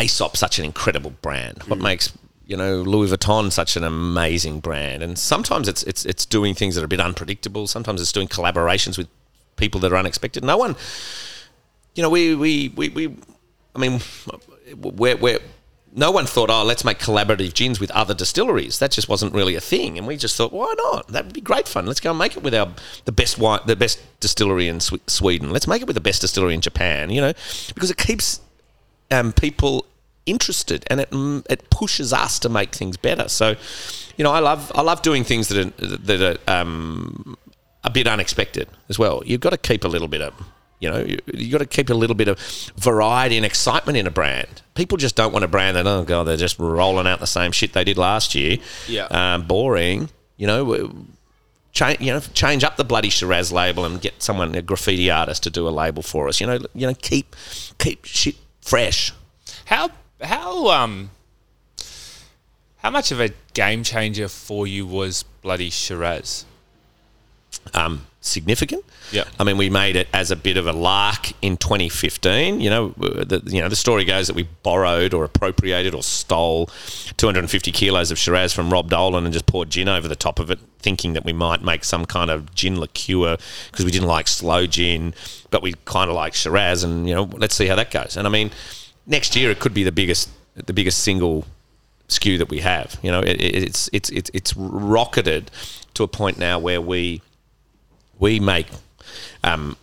Aesop such an incredible brand? What makes you know Louis Vuitton such an amazing brand? And sometimes it's it's it's doing things that are a bit unpredictable. Sometimes it's doing collaborations with people that are unexpected. No one, you know, we we we, we I mean, we're, we're no one thought, oh, let's make collaborative gins with other distilleries. That just wasn't really a thing, and we just thought, why not? That would be great fun. Let's go and make it with our the best wine, the best distillery in Sweden. Let's make it with the best distillery in Japan. You know, because it keeps um, people interested and it it pushes us to make things better. So, you know, I love I love doing things that are that are um, a bit unexpected as well. You've got to keep a little bit of you know you, you got to keep a little bit of variety and excitement in a brand. People just don't want a brand that oh god they're just rolling out the same shit they did last year. Yeah. um, boring. You know. Change, you know, change up the bloody Shiraz label and get someone, a graffiti artist, to do a label for us. You know, you know, keep keep shit fresh. How how um how much of a game changer for you was bloody Shiraz? um, significant. Yeah. I mean, we made it as a bit of a lark in 2015. You know, the, you know, the story goes that we borrowed or appropriated or stole 250 kilos of Shiraz from Rob Dolan and just poured gin over the top of it, thinking that we might make some kind of gin liqueur because we didn't like slow gin, but we kind of like Shiraz, and you know, let's see how that goes. And I mean, next year it could be the biggest, the biggest single SKU that we have. You know, it, it, it's it's it's it's rocketed to a point now where we we make um,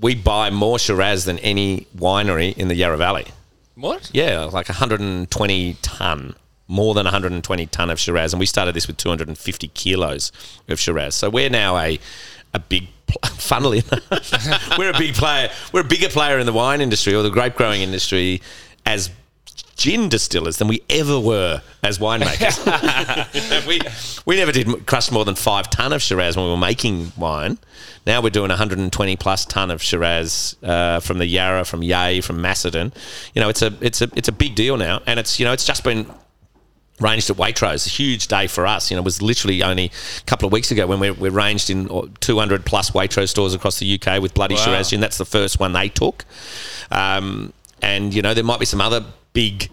we buy more Shiraz than any winery in the Yarra Valley. What? Yeah, like 120 ton, more than 120 ton of Shiraz, and we started this with 250 kilos of Shiraz. So we're now a a big, funnily enough, we're a big player. We're a bigger player in the wine industry or the grape growing industry as gin distillers than we ever were as winemakers. we we never did crush more than five ton of Shiraz when we were making wine. Now we're doing 120 plus ton of Shiraz uh, from the Yarra, from Yea, from Macedon. You know, it's a it's a it's a big deal now, and it's you know it's just been ranged at Waitrose. A huge day for us. You know, it was literally only a couple of weeks ago when we're, we're ranged in uh, 200 plus Waitrose stores across the UK with Bloody Wow. Shiraz gin. That's the first one they took. Um, and, you know, there might be some other big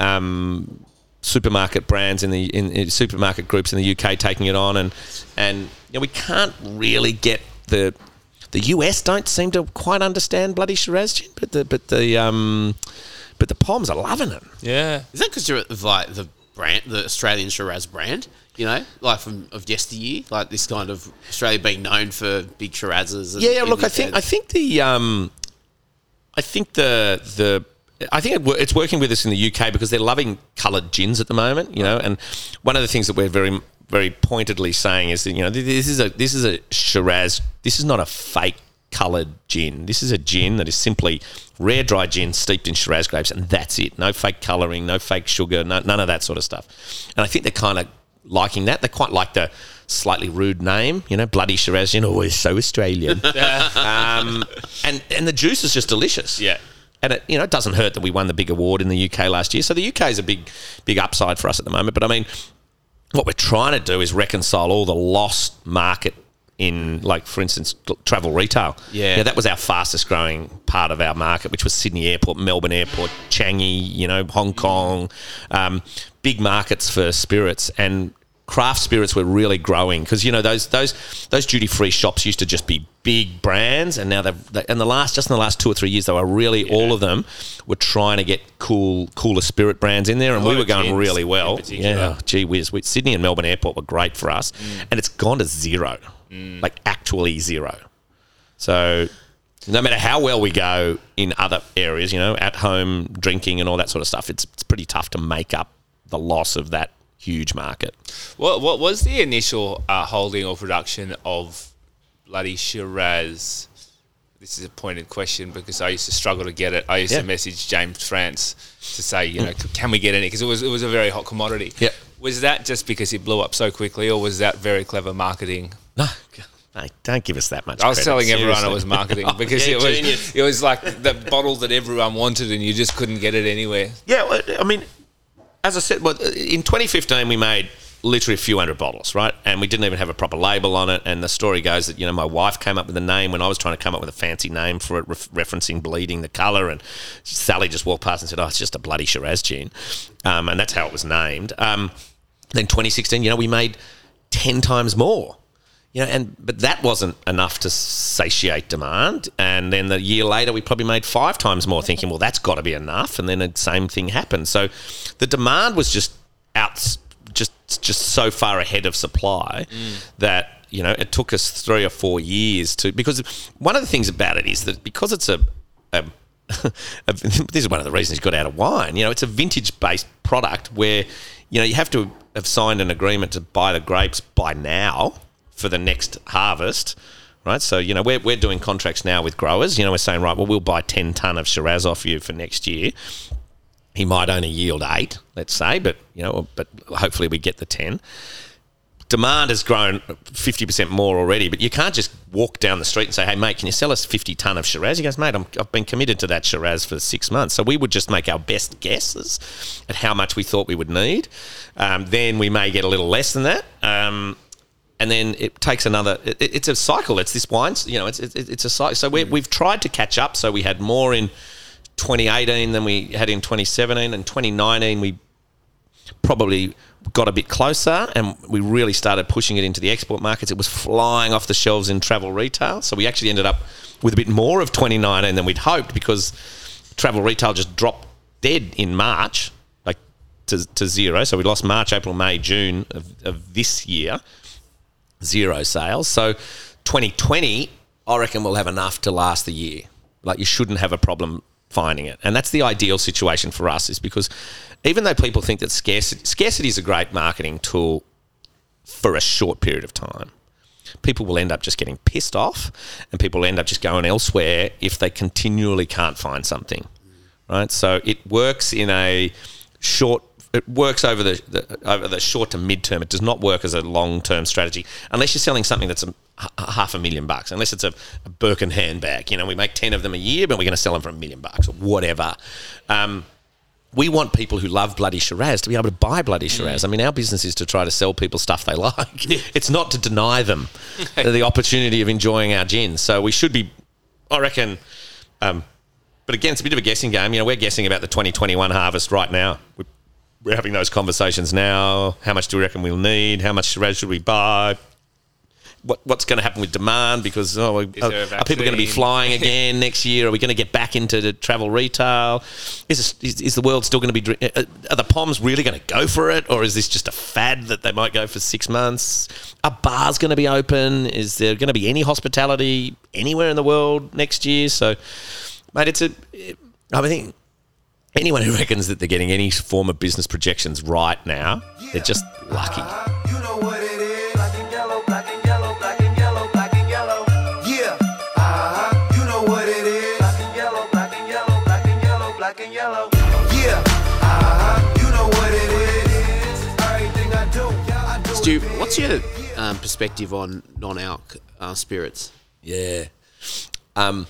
um, supermarket brands in the in, in supermarket groups in the UK taking it on. And, and you know, we can't really get the... The US don't seem to quite understand Bloody Shiraz gin, but the but the um, but the Poms are loving it. Yeah. Is that because you're like the brand, the Australian Shiraz brand? You know, like from of yesteryear, like this kind of Australia being known for big Shirazes. and Yeah, yeah. Look, I think I think the um, I think the the I think it, it's working with us in the UK because they're loving coloured gins at the moment. You know, and one of the things that we're very very pointedly saying is that you know this is a this is a Shiraz. This is not a fake coloured gin. This is a gin that is simply rare dry gin steeped in Shiraz grapes, and that's it. No fake colouring, no fake sugar, no, none of that sort of stuff. And I think they're kind of liking that. They quite like the slightly rude name, you know, bloody Shiraz gin. Oh, it's so Australian. um, and and the juice is just delicious. Yeah. And it you know it doesn't hurt that we won the big award in the UK last year. So the UK is a big big upside for us at the moment. But I mean, what we're trying to do is reconcile all the lost market in like for instance travel retail. Yeah. that was our fastest growing part of our market which was sydney airport melbourne airport changi you know hong kong um, big markets for spirits. And craft spirits were really growing because you know those those those duty free shops used to just be big brands, and now they've they, in the last just in the last two or three years they were really all of them were trying to get cool cooler spirit brands in there, and we were going really well. Yeah, gee whiz, we, Sydney and Melbourne Airport were great for us, and it's gone to zero, like actually zero. So no matter how well we go in other areas, you know, at home drinking and all that sort of stuff, it's it's pretty tough to make up the loss of that huge market. What what was the initial uh, holding or production of bloody Shiraz? This is a pointed question because I used to struggle to get it. I used Yeah. to message James France to say, you know, can we get any? Because it was it was a very hot commodity. Yeah. Was that just because it blew up so quickly, or was that very clever marketing? No, mate, don't give us that much. I was credit, telling everyone seriously. it was marketing because yeah, it was genius. it was like the bottle that everyone wanted and you just couldn't get it anywhere. Yeah, well, I mean, as I said, well, in 2015 we made literally a few hundred bottles, right? And we didn't even have a proper label on it. And the story goes that you know my wife came up with a name when I was trying to come up with a fancy name for it, ref- referencing bleeding the colour. And Sally just walked past and said, "Oh, it's just a bloody Shiraz gin," um, and that's how it was named. Um, then 2016, you know, we made 10 times more. You know, and but that wasn't enough to satiate demand. And then the year later, we probably made five times more, thinking, well, that's got to be enough. And then the same thing happened. So the demand was just out, just just so far ahead of supply that you know it took us three or four years to. Because one of the things about it is that because it's a, a this is one of the reasons he got out of wine. You know, it's a vintage based product where, you know, you have to have signed an agreement to buy the grapes by now for the next harvest. Right, so you know we're, we're doing contracts now with growers. You know we're saying right, well we'll buy ten ton of Shiraz off you for next year. He might only yield eight, let's say, but you know, but hopefully we get the ten demand has grown 50% more already, but you can't just walk down the street and say, hey, mate, can you sell us 50 tonne of Shiraz? He goes, mate, I'm, I've been committed to that Shiraz for six months. So we would just make our best guesses at how much we thought we would need. Um, then we may get a little less than that. Um, and then it takes another. It, it's a cycle. It's this wine. You know, it's it's, it's a cycle. So we mm. we've tried to catch up. So we had more in 2018 than we had in 2017, and 2019 we probably got a bit closer and we really started pushing it into the export markets. It was flying off the shelves in travel retail. So we actually ended up with a bit more of 2019 than we'd hoped because travel retail just dropped dead in March, like to, to zero. So we lost March, April, May, June of, of this year, zero sales. So 2020, I reckon we'll have enough to last the year. Like you shouldn't have a problem finding it. And that's the ideal situation for us is because even though people think that scarcity, scarcity is a great marketing tool for a short period of time, people will end up just getting pissed off and people will end up just going elsewhere if they continually can't find something. Right? So it works in a short it works over the, the over the short to mid term. It does not work as a long term strategy unless you're selling something that's a, h- half a million bucks. Unless it's a, a Birkin handbag, you know, we make ten of them a year, but we're going to sell them for a million bucks or whatever. Um, we want people who love bloody Shiraz to be able to buy bloody Shiraz. I mean, our business is to try to sell people stuff they like. It's not to deny them the opportunity of enjoying our gin. So we should be, I reckon. Um, but again, it's a bit of a guessing game. You know, we're guessing about the 2021 harvest right now. We're, we're having those conversations now. How much do we reckon we'll need? How much should we buy? What, what's going to happen with demand? Because oh, are, are people going to be flying again next year? Are we going to get back into the travel retail? Is, this, is, is the world still going to be? uh, Are the Poms really going to go for it, or is this just a fad that they might go for six months? Are bars going to be open? Is there going to be any hospitality anywhere in the world next year? So, mate, it's a. I think anyone who reckons that they're getting any form of business projections right now, they're just lucky. You know what it is. Black and yellow, black and yellow, black and yellow, black and yellow. Yeah. Uh-huh. You know what it is. Black and yellow, black and yellow, black and yellow, black and yellow. Yeah. Uh-huh. You know what it is. Everything I do, yeah, I do. Stu, what's your um, perspective on non-alc uh, spirits? Yeah. Um,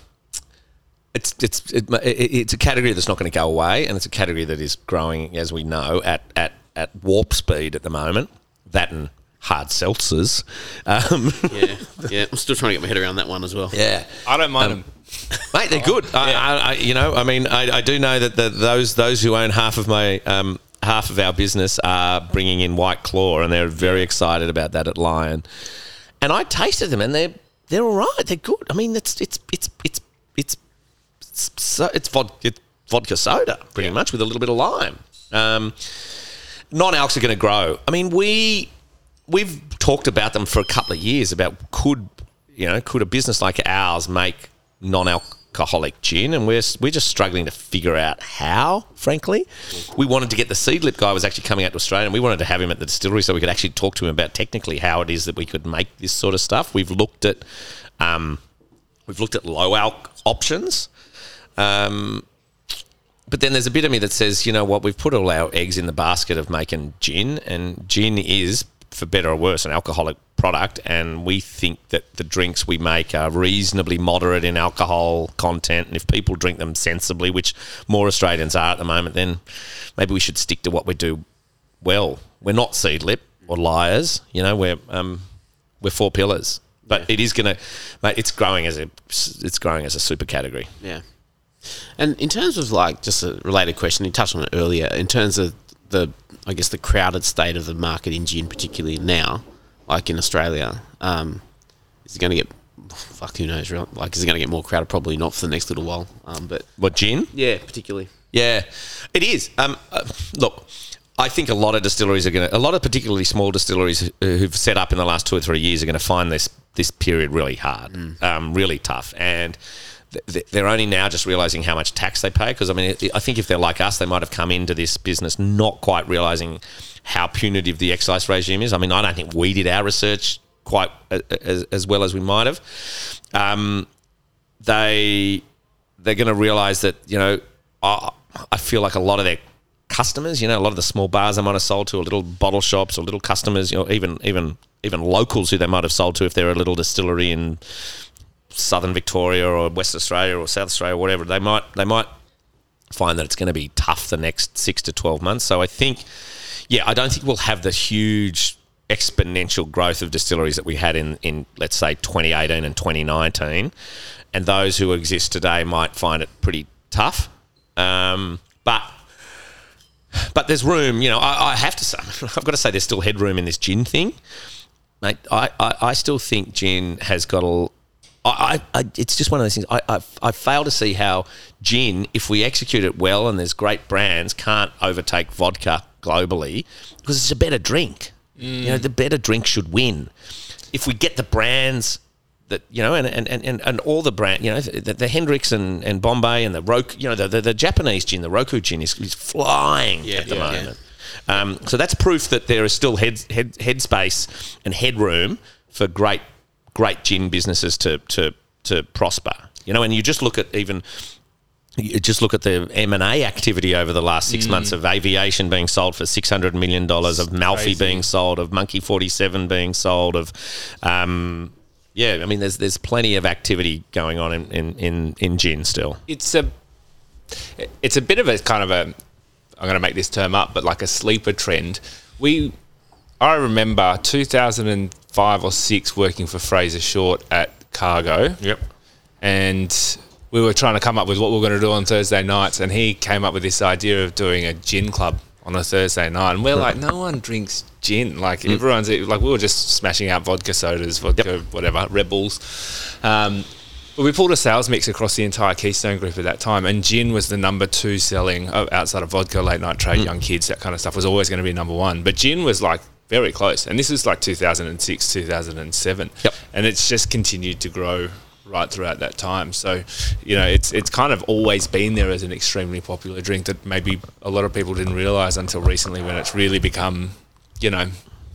it's it's it, it- it's a category that's not going to go away, and it's a category that is growing, as we know, at at at warp speed at the moment. That and hard seltzers. Um, Yeah, yeah. I'm still trying to get my head around that one as well. yeah. I don't mind them. Mate, they're good. I, I, I, you know, I mean, I, I do know that the, those those who own half of my um, half of our business are bringing in White Claw, and they're very excited about that at Lion. And I tasted them, and they're they're all right. They're good. I mean, it's it's it's it's it's it's, so, it's vodka, it's vodka soda, pretty much, with a little bit of lime. Um, non-alcs are going to grow. I mean, we we've talked about them for a couple of years about could you know could a business like ours make non-alcoholic gin, and we're we're just struggling to figure out how. Frankly, we wanted to get the Seedlip guy was actually coming out to Australia, and we wanted to have him at the distillery so we could actually talk to him about technically how it is that we could make this sort of stuff. We've looked at um, we've looked at low alc options. Um, but then there's a bit of me that says, you know what, we've put all our eggs in the basket of making gin, and gin is, for better or worse, an alcoholic product, and we think that the drinks we make are reasonably moderate in alcohol content, and if people drink them sensibly, which more Australians are at the moment, then maybe we should stick to what we do well. We're not seedlip or Lyre's, you know, we're um, we're four pillars. But it is going to, mate. It's growing as a, it's growing as a super category. Yeah. And in terms of like just a related question, you touched on it earlier. In terms of the, I guess the crowded state of the market in gin, particularly now, like in Australia, um, is it going to get? Fuck, who knows? real- Like, is it going to get more crowded? Probably not for the next little while. Um, but What gin? yeah, particularly. Yeah, it is. Um, uh, look, I think a lot of distilleries are going to, a lot of particularly small distilleries who- who've set up in the last two or three years are going to find this this period really hard, um, really tough, and they're only now just realizing how much tax they pay. Because I mean, I think if they're like us, they might have come into this business not quite realizing how punitive the excise regime is. I mean, I don't think we did our research quite as, as well as we might have. Um, they they're going to realize that you know I, I feel like a lot of their customers you know a lot of the small bars they might have sold to or little bottle shops or little customers you know even even even locals who they might have sold to if they're a little distillery in southern Victoria or West Australia or South Australia or whatever they might they might find that it's going to be tough the next six to 12 months. So I think, yeah, I don't think we'll have the huge exponential growth of distilleries that we had in, in let's say, 2018 and 2019. And those who exist today might find it pretty tough. Um, but but there's room, you know, I, I have to say, I've got to say there's still headroom in this gin thing. Mate, I, I, I still think gin has got a. I, I, it's just one of those things. I, I, I fail to see how gin, if we execute it well and there's great brands, can't overtake vodka globally because it's a better drink. You know, the better drink should win. If we get the brands that you know, and and, and, and, all the brand, you know, the, the Hendrick's and, and Bombay and the Roku, you know, the, the, the Japanese gin, the Roku gin is, is flying at the yeah, yeah. moment. Um, so that's proof that there is still head, head headspace and headroom for great great gin businesses to to to prosper. You know, and you just look at even you just look at the M and A activity over the last six months of aviation being sold for six hundred million dollars, of Malfi being sold, of Monkey Forty Seven being sold, of um, yeah, I mean, there's there's plenty of activity going on in in in, in gin still. it's a it's a bit of a kind of a I'm going to make this term up, but like a sleeper trend. We I remember 2005 or six working for Fraser Short at Cargo. Yep. and we were trying to come up with what we were going to do on Thursday nights, and he came up with this idea of doing a gin club on a Thursday night, and we're like, no one drinks gin. Like everyone's like, we were just smashing out vodka sodas, vodka whatever, Red Bulls. Um, but we pulled a sales mix across the entire Keystone Group at that time, and gin was the number two selling uh, outside of vodka, late night trade, young kids, that kind of stuff was always going to be number one. But gin was like very close, and this is like 2006, 2007, Yep. and it's just continued to grow right throughout that time. So, you know, it's it's kind of always been there as an extremely popular drink that maybe a lot of people didn't realize until recently when it's really become, you know,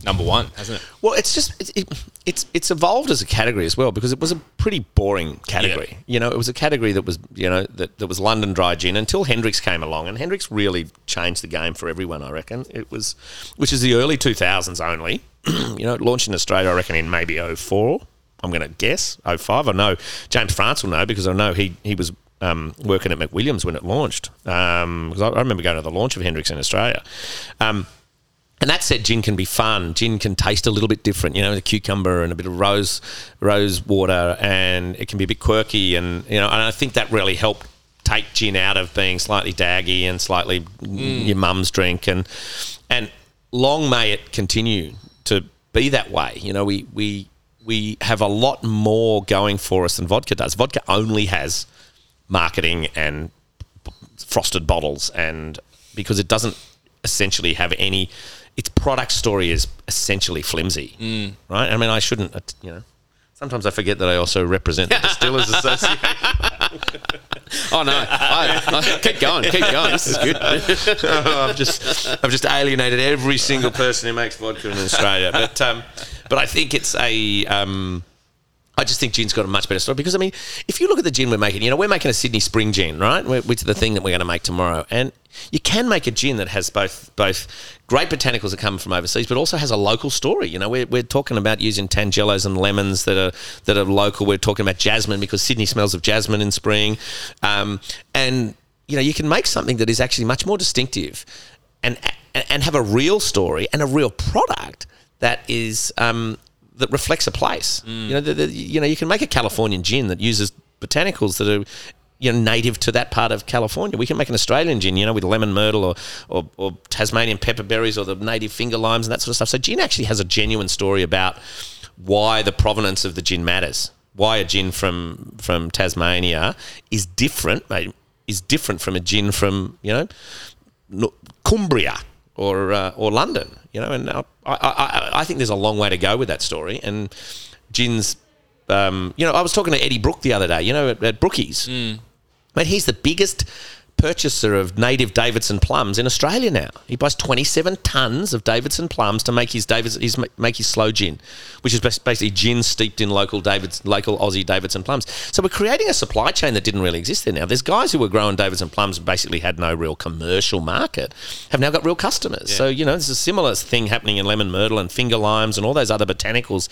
number one, hasn't it? Well, it's just it, it, it's it's evolved as a category as well because it was a pretty boring category. Yeah. You know, it was a category that was you know that, that was London dry gin until Hendrick's came along, and Hendrick's really changed the game for everyone. I reckon it was, which is the early two thousands only. you know, it launched in Australia, I reckon, in maybe 04. I'm going to guess 05. I know James France will know because I know he he was. Um, working at McWilliams when it launched, because I, I remember going to the launch of Hendrick's in Australia. Um, and that said, gin can be fun. Gin can taste a little bit different, you know, the cucumber and a bit of rose rose water, and it can be a bit quirky. And you know, and I think that really helped take gin out of being slightly daggy and slightly mm. your mum's drink, and and long may it continue to be that way. You know, we we we have a lot more going for us than vodka does. Vodka only has marketing and frosted bottles, and because it doesn't essentially have any, its product story is essentially flimsy, right? I mean, I shouldn't, uh, you know. Sometimes I forget that I also represent the Distillers Association. Oh no! I, I, keep going, keep going. This is good. I've just I've just alienated every single person who makes vodka in Australia. But um, but I think it's a um, I just think gin's got a much better story because I mean, if you look at the gin we're making, you know, we're making a Sydney Spring gin, right? Which is the thing that we're going to make tomorrow, and you can make a gin that has both both great botanicals that come from overseas, but also has a local story. You know, we're, we're talking about using tangelos and lemons that are that are local. We're talking about jasmine because Sydney smells of jasmine in spring, um, and you know, you can make something that is actually much more distinctive, and and have a real story and a real product that is um, that reflects a place. You know, the, the, you know, you can make a Californian gin that uses botanicals that are you know native to that part of California. We can make an Australian gin, you know, with lemon myrtle or, or, or Tasmanian pepper berries or the native finger limes and that sort of stuff. So gin actually has a genuine story about why the provenance of the gin matters. Why a gin from from Tasmania is different, is different from a gin from you know Cumbria or uh, or London, you know. And I, I, I, think there's a long way to go with that story. And gins, um, you know, I was talking to Eddie Brook the other day, you know, at, at Brookies. Mate, he's the biggest purchaser of native Davidson plums in Australia now. He buys 27 tons of Davidson plums to make his Davidson, his, make his slow gin, which is basically gin steeped in local Davids, local Aussie Davidson plums. So we're creating a supply chain that didn't really exist there now. There's guys who were growing Davidson plums and basically had no real commercial market, have now got real customers. So, you know, there's a similar thing happening in lemon myrtle and finger limes and all those other botanicals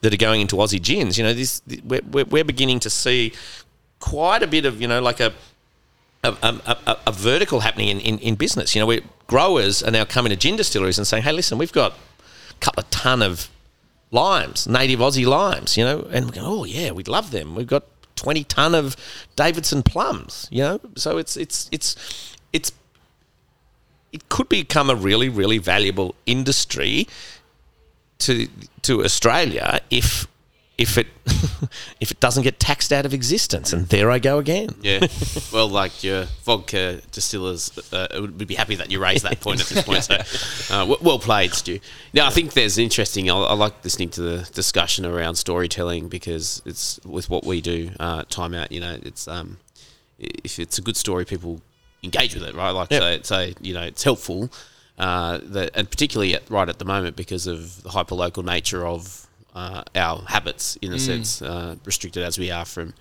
that are going into Aussie gins. You know, this, we're, we're beginning to see quite a bit of, you know, like a, a, a, a, vertical happening in, in, in business. You know, where growers are now coming to gin distilleries and saying, "Hey, listen, we've got a couple of ton of limes, native Aussie limes." You know, and we go, "Oh yeah, we'd love them." We've got twenty ton of Davidson plums. You know, so it's it's it's it's it could become a really really valuable industry to to Australia if if it if it doesn't get taxed out of existence. And there I go again. Yeah. Well, like your vodka distillers uh, would be happy that you raised that point at this point. So, uh, w- well played, Stu. Now, I think there's interesting. I, I like listening to the discussion around storytelling because it's with what we do. Uh, time out. You know, it's um, if it's a good story, people engage with it, right? Like, Yep. so, so you know, it's helpful. Uh, that, and particularly at, right at the moment because of the hyper local nature of uh, our habits, in a sense, uh, restricted as we are from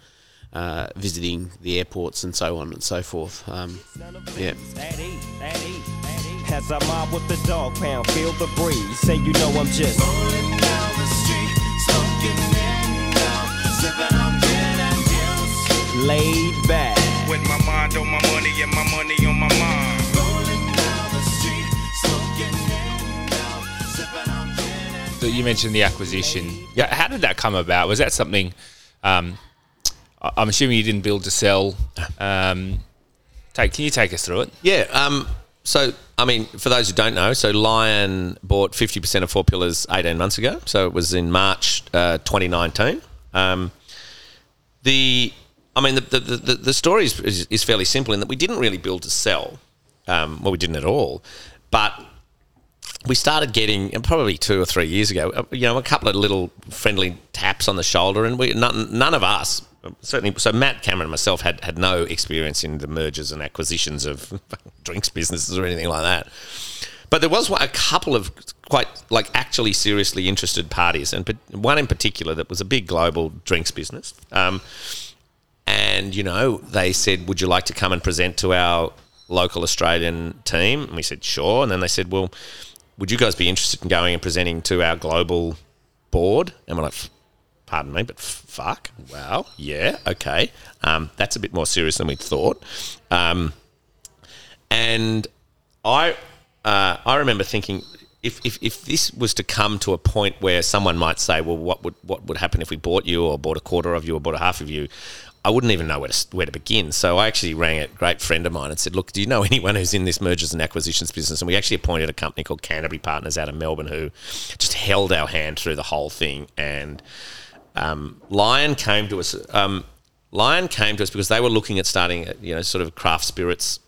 uh, visiting the airports and so on and so forth. Um, yeah. As I mob with the dog pound, feel the breeze. Say you know I'm just Rolling down the street, smoking in now, sipping on gin and juice. laid back. With my mind on my money and my money on my mind. You mentioned the acquisition. Yeah, how did that come about? Was that something? Um, I'm assuming you didn't build to sell. Um, take, can you take us through it? Yeah. Um, so, I mean, for those who don't know, so Lion bought 50% of Four Pillars 18 months ago. So it was in March uh, 2019. Um, the, I mean, the, the, the, the story is, is, is fairly simple in that we didn't really build to sell. Um, well, we didn't at all. But we started getting probably two or three years ago, uh, you know, a couple of little friendly taps on the shoulder, and we none, none of us certainly. So Matt Cameron and myself had had no experience in the mergers and acquisitions of drinks businesses or anything like that. But there was a couple of quite like actually seriously interested parties, and one in particular that was a big global drinks business. Um, and you know they said, "Would you like to come and present to our local Australian team?" And we said, "Sure." And then they said, "Well, would you guys be interested in going and presenting to our global board?" And we're like, "Pardon me, but fuck, wow, yeah, okay, um, that's a bit more serious than we thought." Um, and I, uh, I remember thinking. If, if, if this was to come to a point where someone might say, well, what would what would happen if we bought you or bought a quarter of you or bought a half of you? I wouldn't even know where to where to begin. So I actually rang a great friend of mine and said, "Look, do you know anyone who's in this mergers and acquisitions business?" And we actually appointed a company called Canterbury Partners out of Melbourne who just held our hand through the whole thing. And um, Lion came to us. Um, Lion came to us because they were looking at starting, you know, sort of craft spirits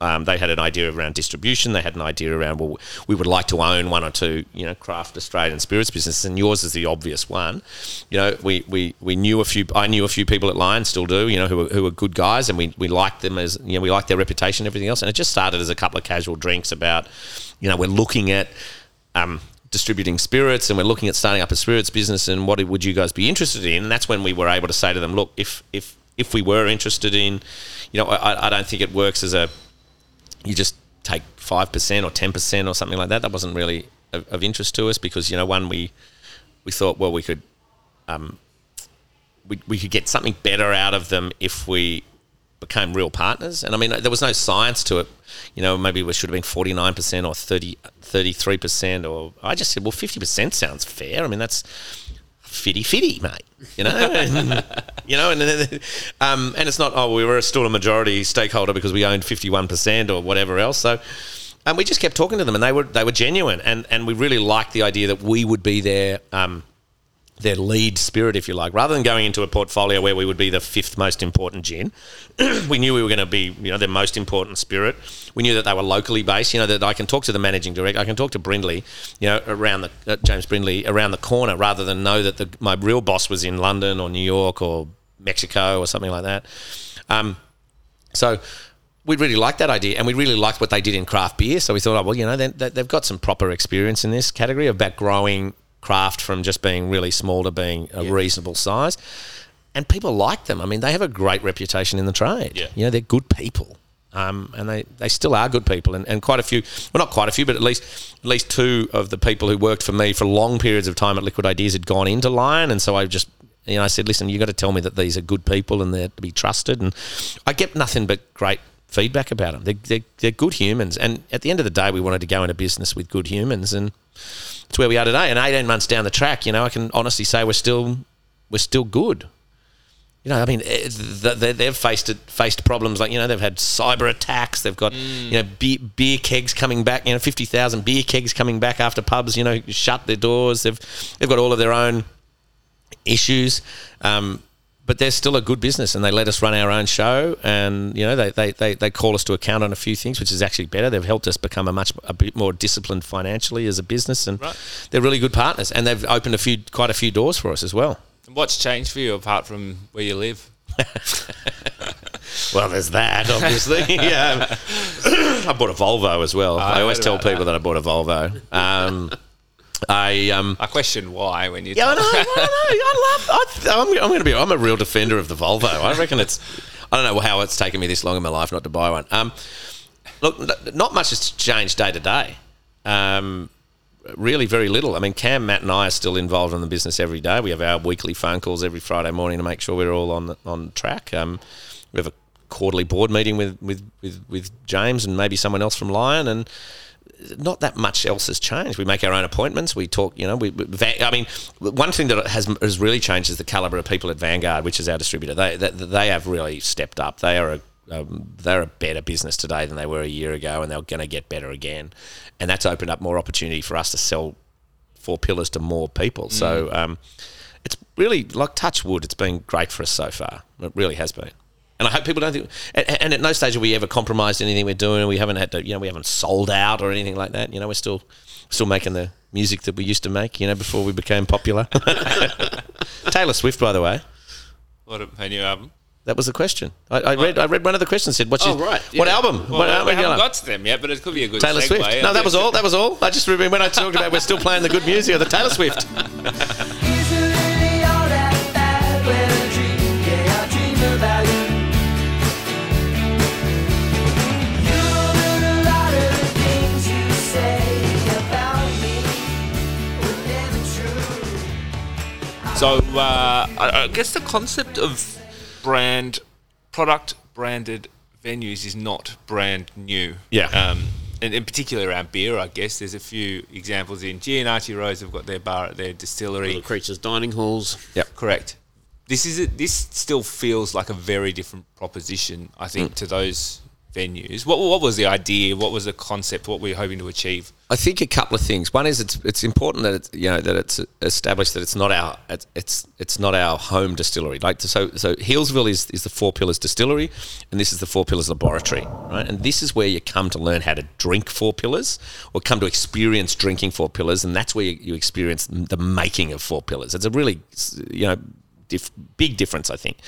um, they had an idea around distribution. They had an idea around well, we would like to own one or two, you know, craft Australian spirits businesses, and yours is the obvious one. You know, we, we, we knew a few. I knew a few people at Lion, still do. You know, who were, who were good guys, and we, we liked them as you know, we liked their reputation, and everything else. And it just started as a couple of casual drinks about, you know, we're looking at. Um, distributing spirits and we're looking at starting up a spirits business and what would you guys be interested in and that's when we were able to say to them look if if if we were interested in you know I, I don't think it works as a you just take 5% or 10% or something like that. That wasn't really of, of interest to us because, you know, one, we, we thought, well, we could, um, we, we could get something better out of them if we became real partners. And I mean, there was no science to it. You know, maybe we should have been 49% or 30, 33%, or I just said, well, 50% sounds fair. I mean, that's fitty fitty, mate. You know, and, you know, and um, and it's not oh we were still a majority stakeholder because we owned fifty one percent or whatever else. So. And we just kept talking to them, and they were they were genuine, and, and we really liked the idea that we would be there. um, their lead spirit, if you like, rather than going into a portfolio where we would be the fifth most important gin. we knew we were going to be, you know, their most important spirit. We knew that they were locally based. You know that I can talk to the managing director, I can talk to Brindley, you know, around the uh, James Brindley around the corner, rather than know that the, my real boss was in London or New York or Mexico or something like that. Um, so we really liked that idea, and we really liked what they did in craft beer. So we thought, oh well, you know, they, they've got some proper experience in this category about growing craft from just being really small to being a Yeah. reasonable size. And people like them. I mean, they have a great reputation in the trade. Yeah. You know, they're good people. Um, and they, they still are good people. And, and quite a few, well, not quite a few, but at least at least two of the people who worked for me for long periods of time at Liquid Ideas had gone into Lion. And so I just, you know, I said, listen, you've got to tell me that these are good people and they're to be trusted. And I get nothing but great feedback about them. They're, they're, they're good humans. And at the end of the day, we wanted to go into business with good humans. And it's where we are today. And 18 months down the track, you know, I can honestly say we're still we're still good. You know, I mean, eh, they- they've faced it, faced problems like you know they've had cyber attacks. They've got you know beer, beer kegs coming back. You know, fifty thousand beer kegs coming back after pubs. You know, shut their doors. They've they've got all of their own issues. Um, but they're still a good business and they let us run our own show and you know they, they, they, they call us to account on a few things which is actually better they've helped us become a much a bit more disciplined financially as a business and Right. they're really good partners and they've opened a few quite a few doors for us as well and What's changed for you apart from where you live? well there's that obviously yeah I bought a Volvo as well I, I always tell people that. I bought a Volvo um, I um, I question why when you. Yeah, I know. I, know, I love. I, I'm, I'm going to be. I'm a real defender of the Volvo. I reckon it's. I don't know how it's taken me this long in my life not to buy one. Um, look, not much has changed day to day. Um, really, very little. I mean, Cam, Matt, and I are still involved in the business every day. We have our weekly phone calls every Friday morning to make sure we're all on the, on track. Um, we have a quarterly board meeting with, with, with, with James and maybe someone else from Lion and not that much else has changed. We make our own appointments. We talk, you know. We, I mean, one thing that has has really changed is the caliber of people at Vanguard, which is our distributor. They they, they have really stepped up. They are a um, they're a better business today than they were a year ago, and they're going to get better again. And that's opened up more opportunity for us to sell four pillars to more people. So um, it's really like touch wood. It's been great for us so far. It really has been. And I hope people don't think. And, and at no stage have we ever compromised anything we're doing. We haven't had to, you know, we haven't sold out or anything like that. You know, we're still still making the music that we used to make. You know, before we became popular. Taylor Swift, by the way. What a, a new album. That was the question. I, I read. I read one of the questions. Said, "What's Oh, your, right, What album? Well, what album? we haven't got to them yet, but it could be a good Taylor segue. Swift. No, that was all. That was all. I just remember when I talked about we're still playing the good music of the Taylor Swift. So uh, I, I guess the concept of brand product branded venues is not brand new. Yeah. Um, and in particular around beer, I guess there's a few examples in G and Archie Rose have got their bar at their distillery. Little creatures dining halls. Yep. Correct. this is it. This still feels like a very different proposition, I Mm. think, to those venues. What what was the idea? What was the concept? What were you hoping to achieve? I think a couple of things. One is it's it's important that it's you know that it's established that it's not our it's it's, not our home distillery. Like so so Healesville is is the Four Pillars distillery, and this is the Four Pillars laboratory, right? And this is where you come to learn how to drink Four Pillars, or come to experience drinking Four Pillars, and that's where you, you experience the making of Four Pillars. It's a really you know dif- big difference, I think.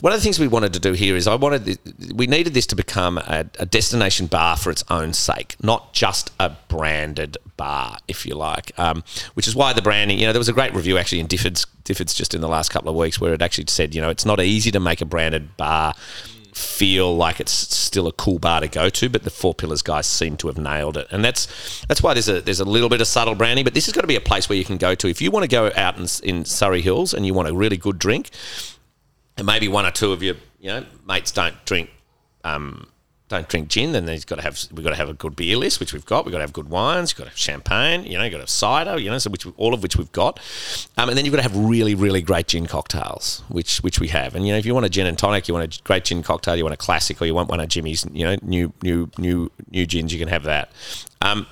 One of the things we wanted to do here is I wanted we needed this to become a, a destination bar for its own sake, not just a branded bar, if you like. Um, which is why the branding. You know, there was a great review actually in Difford's Difford's just in the last couple of weeks where it actually said, you know, it's not easy to make a branded bar feel like it's still a cool bar to go to, but the Four Pillars guys seem to have nailed it, and that's that's why there's a there's a little bit of subtle branding, but this has got to be a place where you can go to if you want to go out in, in Surry Hills and you want a really good drink, and maybe one or two of your you know mates don't drink. Um, don't drink gin, then you've got to have we've got to have a good beer list, which we've got. We've got to have good wines. You've got to have champagne. You know, you've got to have cider. You know, so which all of which we've got, um, and then you've got to have really really great gin cocktails, which which we have. And you know, if you want a gin and tonic, you want a great gin cocktail, you want a classic, or you want one of Jimmy's, you know, new new new new gins, you can have that. Um,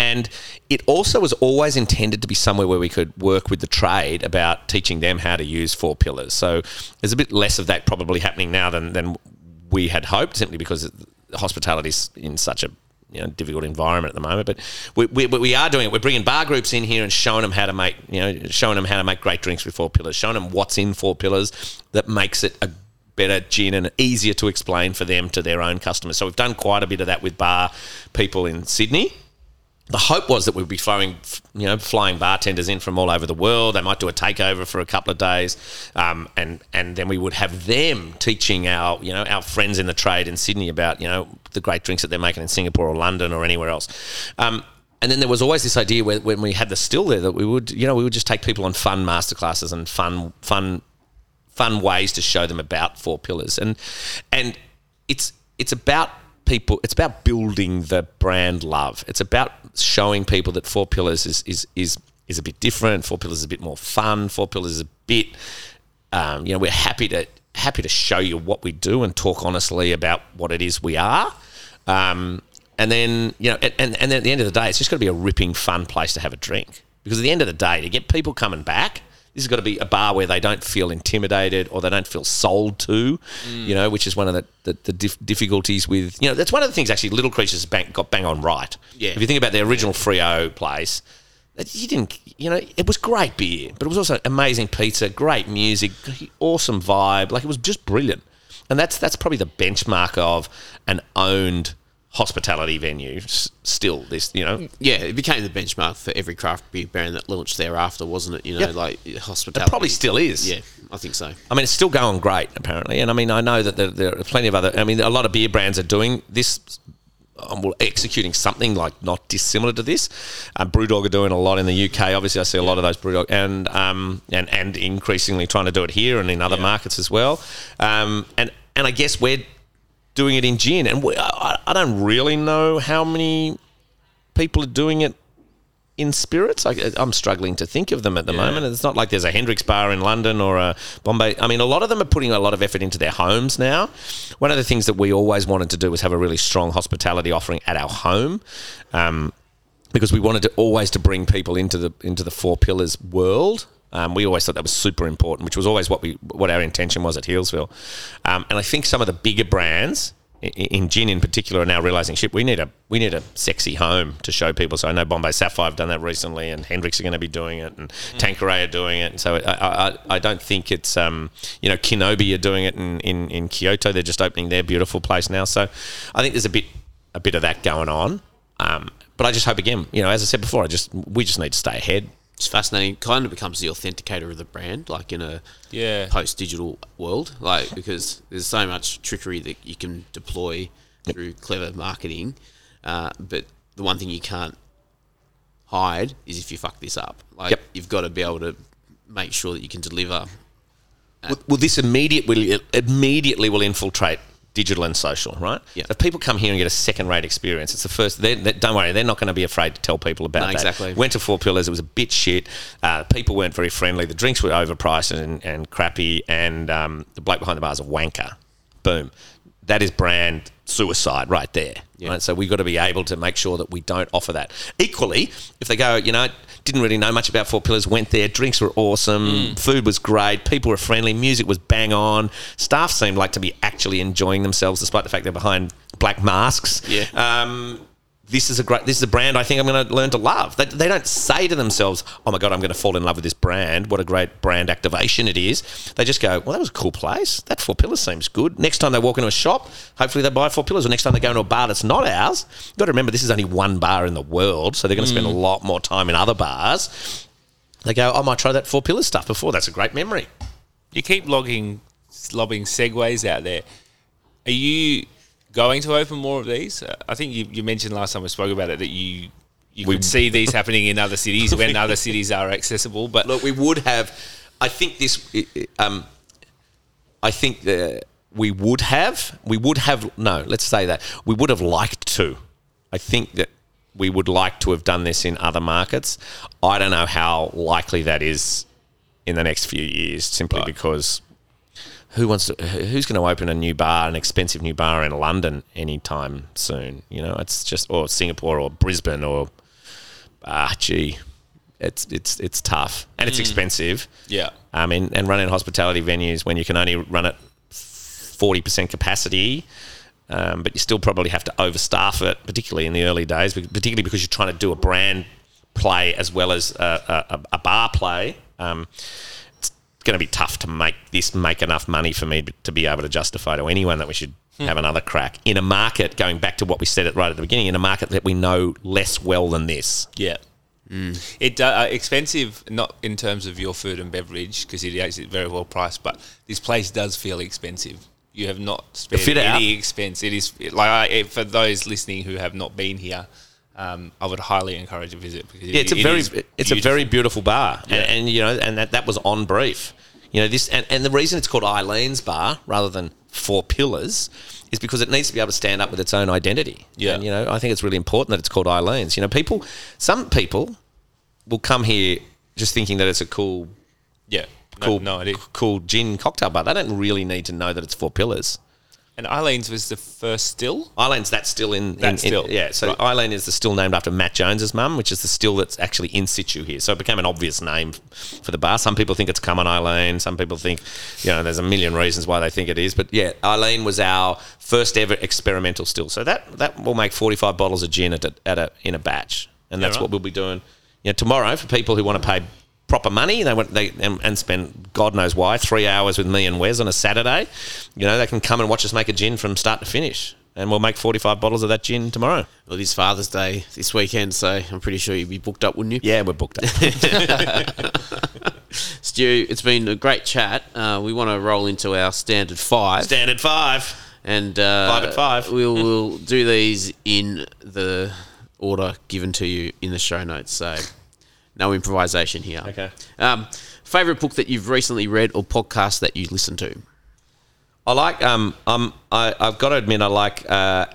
and it also was always intended to be somewhere where we could work with the trade about teaching them how to use four pillars. So there's a bit less of that probably happening now than, than we had hoped, simply because hospitality is in such a you know difficult environment at the moment. But we, we, we are doing it. We're bringing bar groups in here and showing them how to make you know showing them how to make great drinks with four pillars, showing them what's in four pillars that makes it a better gin and easier to explain for them to their own customers. So we've done quite a bit of that with bar people in Sydney the hope was that we'd be throwing, you know, flying bartenders in from all over the world. They might do a takeover for a couple of days, um, and and then we would have them teaching our, you know, our friends in the trade in Sydney about, you know, the great drinks that they're making in Singapore or London or anywhere else. Um, and then there was always this idea where, when we had the still there that we would, you know, we would just take people on fun masterclasses and fun, fun, fun ways to show them about four pillars, and and it's it's about people it's about building the brand love. It's about showing people that four pillars is is is, is a bit different. Four pillars is a bit more fun. Four pillars is a bit um, you know we're happy to happy to show you what we do and talk honestly about what it is we are. Um, and then you know and, and, and then at the end of the day it's just got to be a ripping fun place to have a drink. Because at the end of the day to get people coming back this has got to be a bar where they don't feel intimidated or they don't feel sold to, mm. you know, which is one of the, the, the dif- difficulties with, you know, that's one of the things actually Little Creatures bang, got bang on right. Yeah. If you think about the original Freo place, you didn't, you know, it was great beer, but it was also amazing pizza, great music, awesome vibe. Like it was just brilliant. And that's that's probably the benchmark of an owned hospitality venue s- still this you know Yeah, it became the benchmark for every craft beer brand that launched thereafter, wasn't it? You know, Yeah. like hospitality. It probably still is. Yeah, I think so. I mean, it's still going great, apparently. And I mean, I know that there, there are plenty of other. I mean, a lot of beer brands are doing this, um, well, executing something like not dissimilar to this. Um, Brewdog are doing a lot in the UK. Obviously, I see a lot of those Brewdog, and um, and and increasingly trying to do it here and in other markets as well. Um, and and I guess we're doing it in gin, and we, I, I don't really know how many people are doing it in spirits. I, I'm struggling to think of them at the moment. It's not like there's a Hendrick's bar in London or a Bombay. I mean, a lot of them are putting a lot of effort into their homes now. One of the things that we always wanted to do was have a really strong hospitality offering at our home. Um, because we wanted to always to bring people into the into the four pillars world. Um, we always thought that was super important, which was always what we what our intention was at Healesville. Um, and I think some of the bigger brands i- i- in gin in particular are now realizing, shit, we need a we need a sexy home to show people. So I know Bombay Sapphire have done that recently, and Hendrick's are going to be doing it, and Tanqueray are doing it. And so I, I, I don't think it's um, you know Ki No Bi are doing it in, in in Kyoto. They're just opening their beautiful place now. So I think there's a bit a bit of that going on. Um, but I just hope again, you know, as I said before, I just we just need to stay ahead. It's fascinating. Kind of becomes the authenticator of the brand, like in a Yeah. post-digital world, like because there's so much trickery that you can deploy through clever marketing. Uh, but the one thing you can't hide is if you fuck this up. Like Yep. you've got to be able to make sure that you can deliver. Well, well, this immediate will immediately will infiltrate digital and social, right? Yeah. If people come here and get a second-rate experience, it's the first. They don't worry, they're not going to be afraid to tell people about No, that. exactly. Went to Four Pillars, it was a bit shit. Uh, people weren't very friendly. The drinks were overpriced and, and crappy, and um, the bloke behind the bar is a wanker. Boom. That is brand suicide right there. Right? So we've got to be able to make sure that we don't offer that. Equally, if they go, you know, didn't really know much about Four Pillars, went there, drinks were awesome, food was great, people were friendly, music was bang on, staff seemed like to be actually enjoying themselves despite the fact they're behind black masks. Yeah. Um, this is a great. This is a brand I think I'm going to learn to love. They, they don't say to themselves, "Oh my god, I'm going to fall in love with this brand." What a great brand activation it is. They just go, "Well, that was a cool place. That Four Pillars seems good." Next time they walk into a shop, hopefully they buy Four Pillars. Or next time they go into a bar that's not ours, you've got to remember this is only one bar in the world, so they're going to spend a mm. lot more time in other bars. They go, oh, "I might try that Four Pillars stuff before." That's a great memory. You keep logging, lobbing segues out there. Are you going to open more of these? Uh, I think you, you mentioned last time we spoke about it that you you We- could see these happening in other cities when other cities are accessible. But Look, we would have. I think this. Um, I think that we would have. We would have. No, let's say that we would have liked to. I think that we would like to have done this in other markets. I don't know how likely that is in the next few years, simply because who wants to? Who's going to open a new bar, an expensive new bar in London anytime soon? You know, it's just or Singapore or Brisbane or ah, gee, it's it's it's tough and it's expensive. yeah, I mean, and running hospitality venues when you can only run at forty percent capacity, um, but you still probably have to overstaff it, particularly in the early days, particularly because you're trying to do a brand play as well as a, a, a bar play. Um, going to be tough to make this make enough money for me to be able to justify to anyone that we should hmm. have another crack in a market. Going back to what we said at right at the beginning, in a market that we know less well than this. yeah. Mm. It uh, uh, expensive, not in terms of your food and beverage, because it is very well priced. But this place does feel expensive. You have not spent fit out. any expense. It is like I, for those listening who have not been here. Um, I would highly encourage a visit because Yeah, it's a it very it's a beautiful. very beautiful bar, Yeah. and, and you know, and that that was on brief. You know, this and, and the reason it's called Eileen's Bar rather than Four Pillars is because it needs to be able to stand up with its own identity. Yeah. and you know, I think it's really important that it's called Eileen's. You know, people, some people will come here just thinking that it's a cool, yeah. No, cool, no idea. cool gin cocktail bar. They don't really need to know that it's Four Pillars. And Eileen's was the first still. Eileen's that's still in, in, That in- still. yeah. So Right. Eileen is the still named after Matt Jones's mum, which is the still that's actually in situ here. So it became an obvious name for the bar. Some people think it's come on Eileen. Some people think, you know, there's a million reasons why they think it is. But yeah, Eileen was our first ever experimental still. So that that will make 45 bottles of gin at a, at a in a batch, and that's right. what we'll be doing. You know, tomorrow for people who want to pay proper money they want they and, and spend God knows why three hours with me and Wes on a Saturday. You know, they can come and watch us make a gin from start to finish, and we'll make 45 bottles of that gin tomorrow. Well, it is Father's Day this weekend, so I'm pretty sure you'd be booked up, wouldn't you? Yeah, we're booked up. Stu, it's been a great chat. Uh, we want to roll into our standard five. Standard five. and uh, Five at five. We'll, we'll do these in the order given to you in the show notes. So no improvisation here. Okay. Um, favorite book that you've recently read or podcast that you listen to? I like. Um, um, I, I've got to admit, I like. Uh,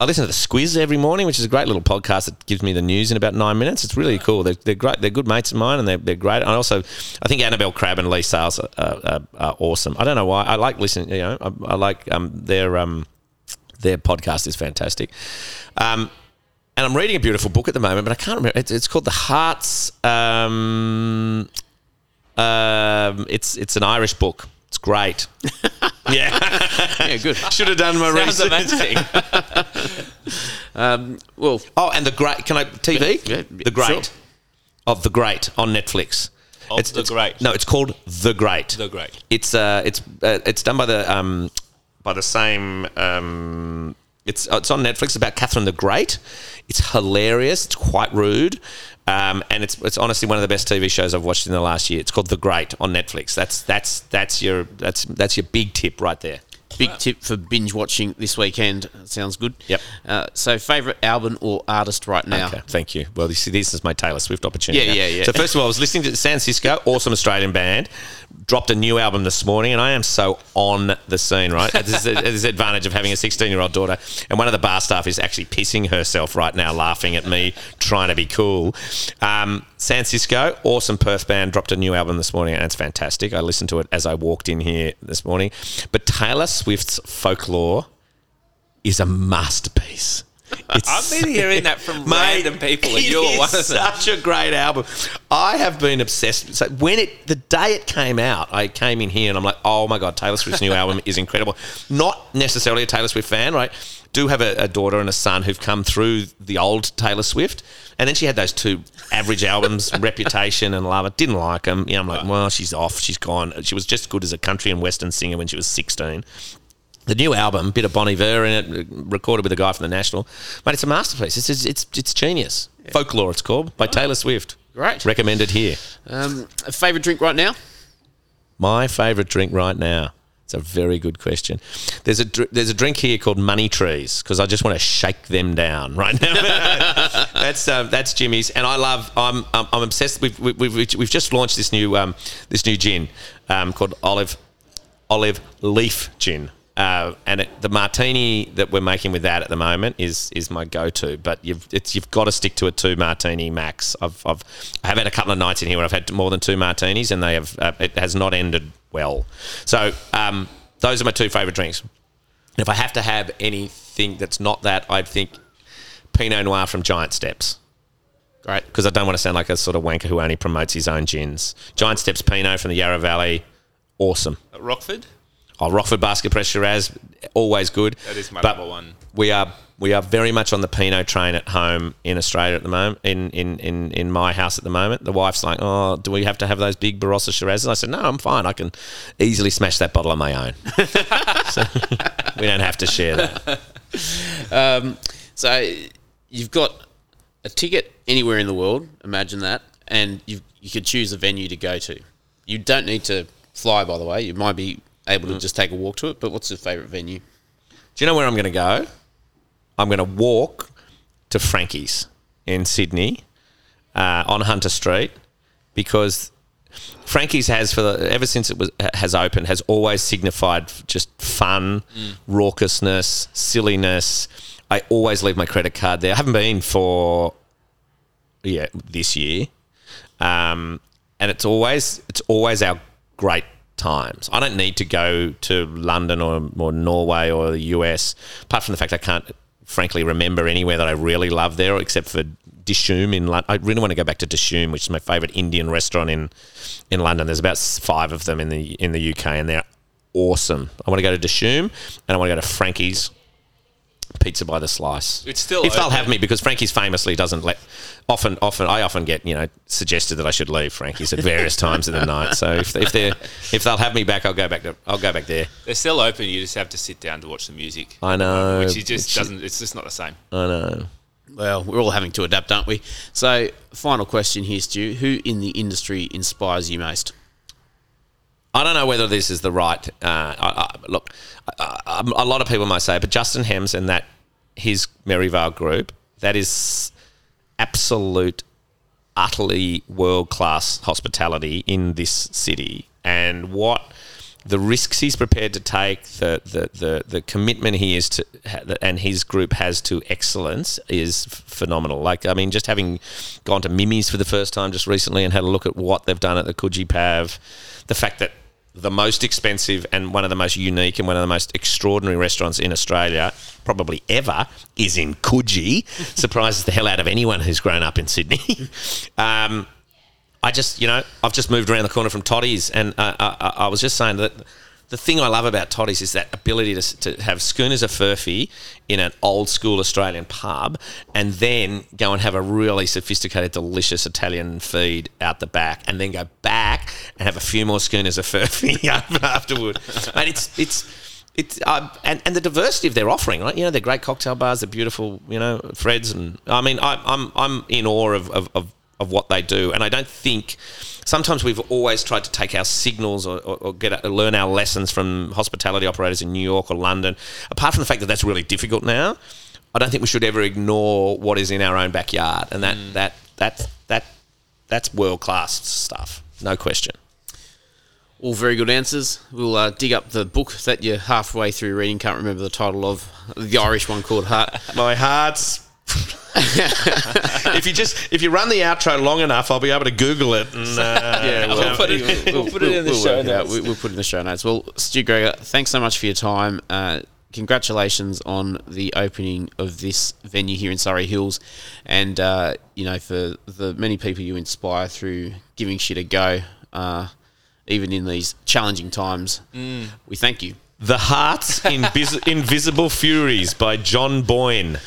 I listen to the Squiz every morning, which is a great little podcast that gives me the news in about nine minutes. It's really cool. They're, they're great. They're good mates of mine, and they're, they're great. And also, I think Annabelle Crabb and Leigh Sales are, are, are, are awesome. I don't know why. I like listening. You know, I, I like um, their um, their podcast is fantastic. Um, and I'm reading a beautiful book at the moment, but I can't remember. It's, it's called The Hearts. Um, um, it's it's an Irish book. It's great. yeah. Yeah, good. Should have done my Sounds research. amazing. Um, well, Oh, and the great. Can I TV? Yeah, yeah, the great sure. of the great on Netflix. Of The Great. No, it's called The Great. The Great. It's uh, it's uh, it's done by the um, by the same. Um, it's it's on Netflix. About Catherine the Great. It's hilarious. It's quite rude, um, and it's it's honestly one of the best TV shows I've watched in the last year. It's called The Great on Netflix. That's that's that's your that's that's your big tip right there. big tip for binge watching this weekend. Sounds good. Yep. Uh, so, favorite album or artist right now? Okay, thank you. Well, you see, this is my Taylor Swift opportunity. Yeah, now. yeah, yeah. So first of all, I was listening to San Cisco, awesome Australian band, dropped a new album this morning, and I am so on the scene. Right, there's the the advantage of having a 16 year old daughter, and one of the bar staff is actually pissing herself right now, laughing at me trying to be cool. Um, San Cisco, awesome Perth band, dropped a new album this morning, and it's fantastic. I listened to it as I walked in here this morning. But Taylor Swift's folklore is a masterpiece. I've been hearing that from Mate, random people, and you're one of them. Such a great album. I have been obsessed. So when it, the day it came out, I came in here and I'm like, oh my god, Taylor Swift's new album is incredible. Not necessarily a Taylor Swift fan, right? Do have a, a daughter and a son who've come through the old Taylor Swift, and then she had those two average albums, Reputation and Love. I didn't like them. Yeah, I'm like, well, she's off. She's gone. She was just good as a country and western singer when she was 16 the new album, bit of Bon Iver in it, recorded with a guy from the National, but it's a masterpiece. It's it's it's, it's genius. Folklore, it's called by Taylor Swift. Great. Recommended here. Um, a favorite drink right now? My favourite drink right now. It's a very good question. There's a dr- there's a drink here called Money Trees because I just want to shake them down right now. that's um, that's Jimmy's, and I love. I'm I'm, I'm obsessed. We've, we've we've we've just launched this new um, this new gin um, called Olive Olive Leaf Gin. Uh, and it, the martini that we're making with that at the moment is is my go-to. But you've it's, you've got to stick to a two martini max. I've, I've I have had a couple of nights in here where I've had more than two martinis, and they have uh, it has not ended well. So um, those are my two favourite drinks. And if I have to have anything that's not that, I'd think Pinot Noir from Giant Steps. Great, because I don't want to sound like a sort of wanker who only promotes his own gins. Giant Steps Pinot from the Yarra Valley, awesome. At Rockford? Oh, Rockford Basket Press Shiraz, always good. That is my But number one. We are we are very much on the Pinot train at home in Australia at the moment. In in, in, in my house at the moment, the wife's like, "Oh, do we have to have those big Barossa Shirazes?" I said, "No, I'm fine. I can easily smash that bottle on my own. so, we don't have to share that." Um, so you've got a ticket anywhere in the world. Imagine that, and you you could choose a venue to go to. You don't need to fly, by the way. You might be able to just take a walk to it. But what's your favourite venue? Do you know where I'm going to go? I'm going to walk to Frankie's in Sydney uh, on Hunter Street because Frankie's has for the, ever since it was has opened has always signified just fun, raucousness, silliness. I always leave my credit card there. I haven't been for yeah this year, um, and it's always it's always our great times. I don't need to go to London or, or Norway or the US, apart from the fact I can't, frankly, remember anywhere that I really love there, except for Dishoom in London. I really want to go back to Dishoom, which is my favourite Indian restaurant in in London. There's about five of them in the in the UK, and they're awesome. I want to go to Dishoom, and I want to go to Frankie's. Pizza by the slice. It's still if they'll have me because Frankie's famously doesn't let. Often, often I often get you know suggested that I should leave Frankie's at various times of the night. So if, if they are if they'll have me back, I'll go back to I'll go back there. They're still open. You just have to sit down to watch the music. I know, Which it just which- doesn't. It's just not the same. I know. Well, we're all having to adapt, aren't we? So, final question here, Stu. Who in the industry inspires you most? I don't know whether this is the right. Uh, I, I, look, I, a lot of people might say, but Justin Hemmes and that his Merivale group that is absolute, utterly world class hospitality in this city, and what the risks he's prepared to take, the the the, the commitment he is to, and his group has to excellence is phenomenal. Like I mean, just having gone to Mimi's for the first time just recently and had a look at what they've done at the Coogee Pav, the fact that the most expensive and one of the most unique and one of the most extraordinary restaurants in Australia, probably ever, is in Coogee. Surprises the hell out of anyone who's grown up in Sydney. um, I just, you know, I've just moved around the corner from Totti's, and uh, I, I, I was just saying that the thing I love about Totti's is that ability to, to have schooners of furphy in an old school Australian pub, and then go and have a really sophisticated, delicious Italian feed out the back, and then go back and have a few more schooners of furphy afterward. and it's it's it's uh, and and the diversity of their offering, right? You know, they're great cocktail bars, they're beautiful, you know, Freds, and I mean, I, I'm I'm in awe of, of, of of what they do, and I don't think sometimes we've always tried to take our signals or, or, or get learn our lessons from hospitality operators in New York or London. Apart from the fact that that's really difficult now, I don't think we should ever ignore what is in our own backyard, and that that that that that's world class stuff, no question. All very good answers. We'll uh, dig up the book that you're halfway through reading. Can't remember the title of the Irish one called Heart. My heart's. if you just if you run the outro long enough, I'll be able to Google it. And, uh, Yeah, we'll we'll, put it- we'll, put it in the we'll show work out. notes. We- We'll put it in the show notes. Well, Stu Gregor, thanks so much for your time. Uh, congratulations on the opening of this venue here in Surry Hills, and uh, you know for the many people you inspire through giving shit a go, uh, even in these challenging times. We thank you. The Heart's Invis- Invisible Furies by John Boyne.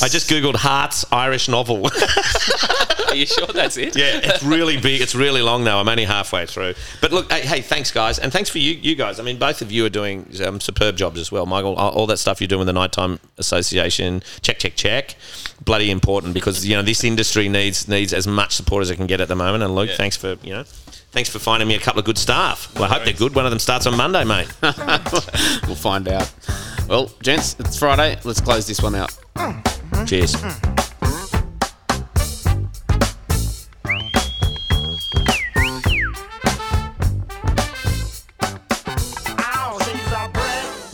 I just googled Heart's Irish novel. Are you sure that's it? yeah, it's really big. It's really long now. I'm only halfway through. But look, hey, hey thanks guys, and thanks for you, you guys. I mean, both of you are doing um, superb jobs as well, Michael. All, all that stuff you're doing with the Nighttime Association, check, check, check, bloody important because you know this industry needs needs as much support as it can get at the moment. And Luke, thanks for you know. Thanks for finding me a couple of good staff. Well, I hope they're good. One of them starts on Monday, mate. We'll find out. Well, gents, it's Friday. Let's close this one out. Cheers.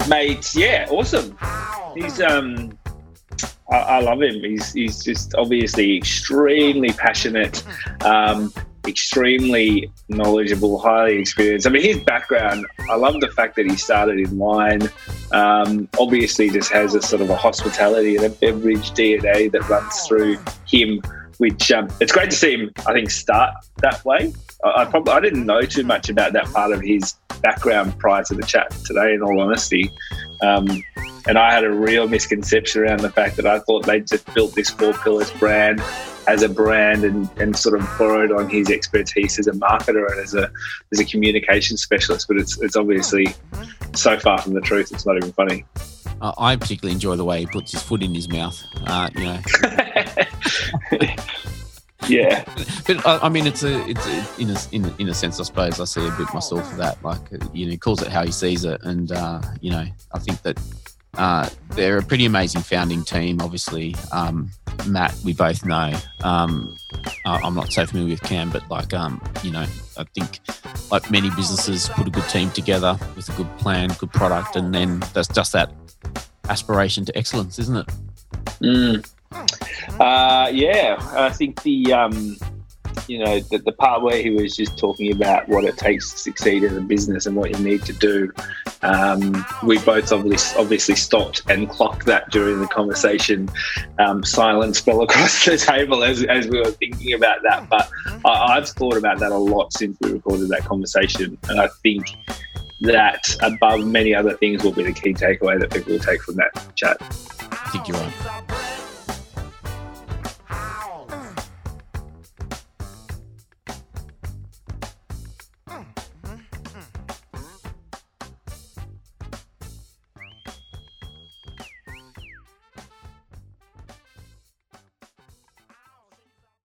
mate. Yeah, awesome. He's um, I, I love him. He's he's just obviously extremely passionate, um, extremely knowledgeable, highly experienced. I mean, his background. I love the fact that he started in wine. Um, obviously, just has a sort of a hospitality and a beverage DNA that runs through him. Which um, it's great to see him. I think start that way. I, I probably I didn't know too much about that part of his background prior to the chat today. In all honesty, um, and I had a real misconception around the fact that I thought they'd just built this Four Pillars brand as a brand and, and sort of borrowed on his expertise as a marketer and as a as a communication specialist. But it's it's obviously so far from the truth. It's not even funny. Uh, I particularly enjoy the way he puts his foot in his mouth. Uh, you know, yeah, but I, I mean, it's a, it's a, in a, in in a sense, I suppose I see a bit myself for that. Like, uh, you know, he calls it how he sees it, and uh, you know, I think that uh, they're a pretty amazing founding team. Obviously, um, Matt, we both know. Um, I- I'm not so familiar with Cam, but like, um, you know, I think like many businesses put a good team together with a good plan, good product, and then that's just that aspiration to excellence, isn't it? Mm. Uh, yeah, I think the um, you know the, the part where he was just talking about what it takes to succeed in a business and what you need to do. Um, we both obviously obviously stopped and clocked that during the conversation. Um, silence fell across the table as, as we were thinking about that. But I, I've thought about that a lot since we recorded that conversation, and I think that above many other things will be the key takeaway that people will take from that chat. I think you're right.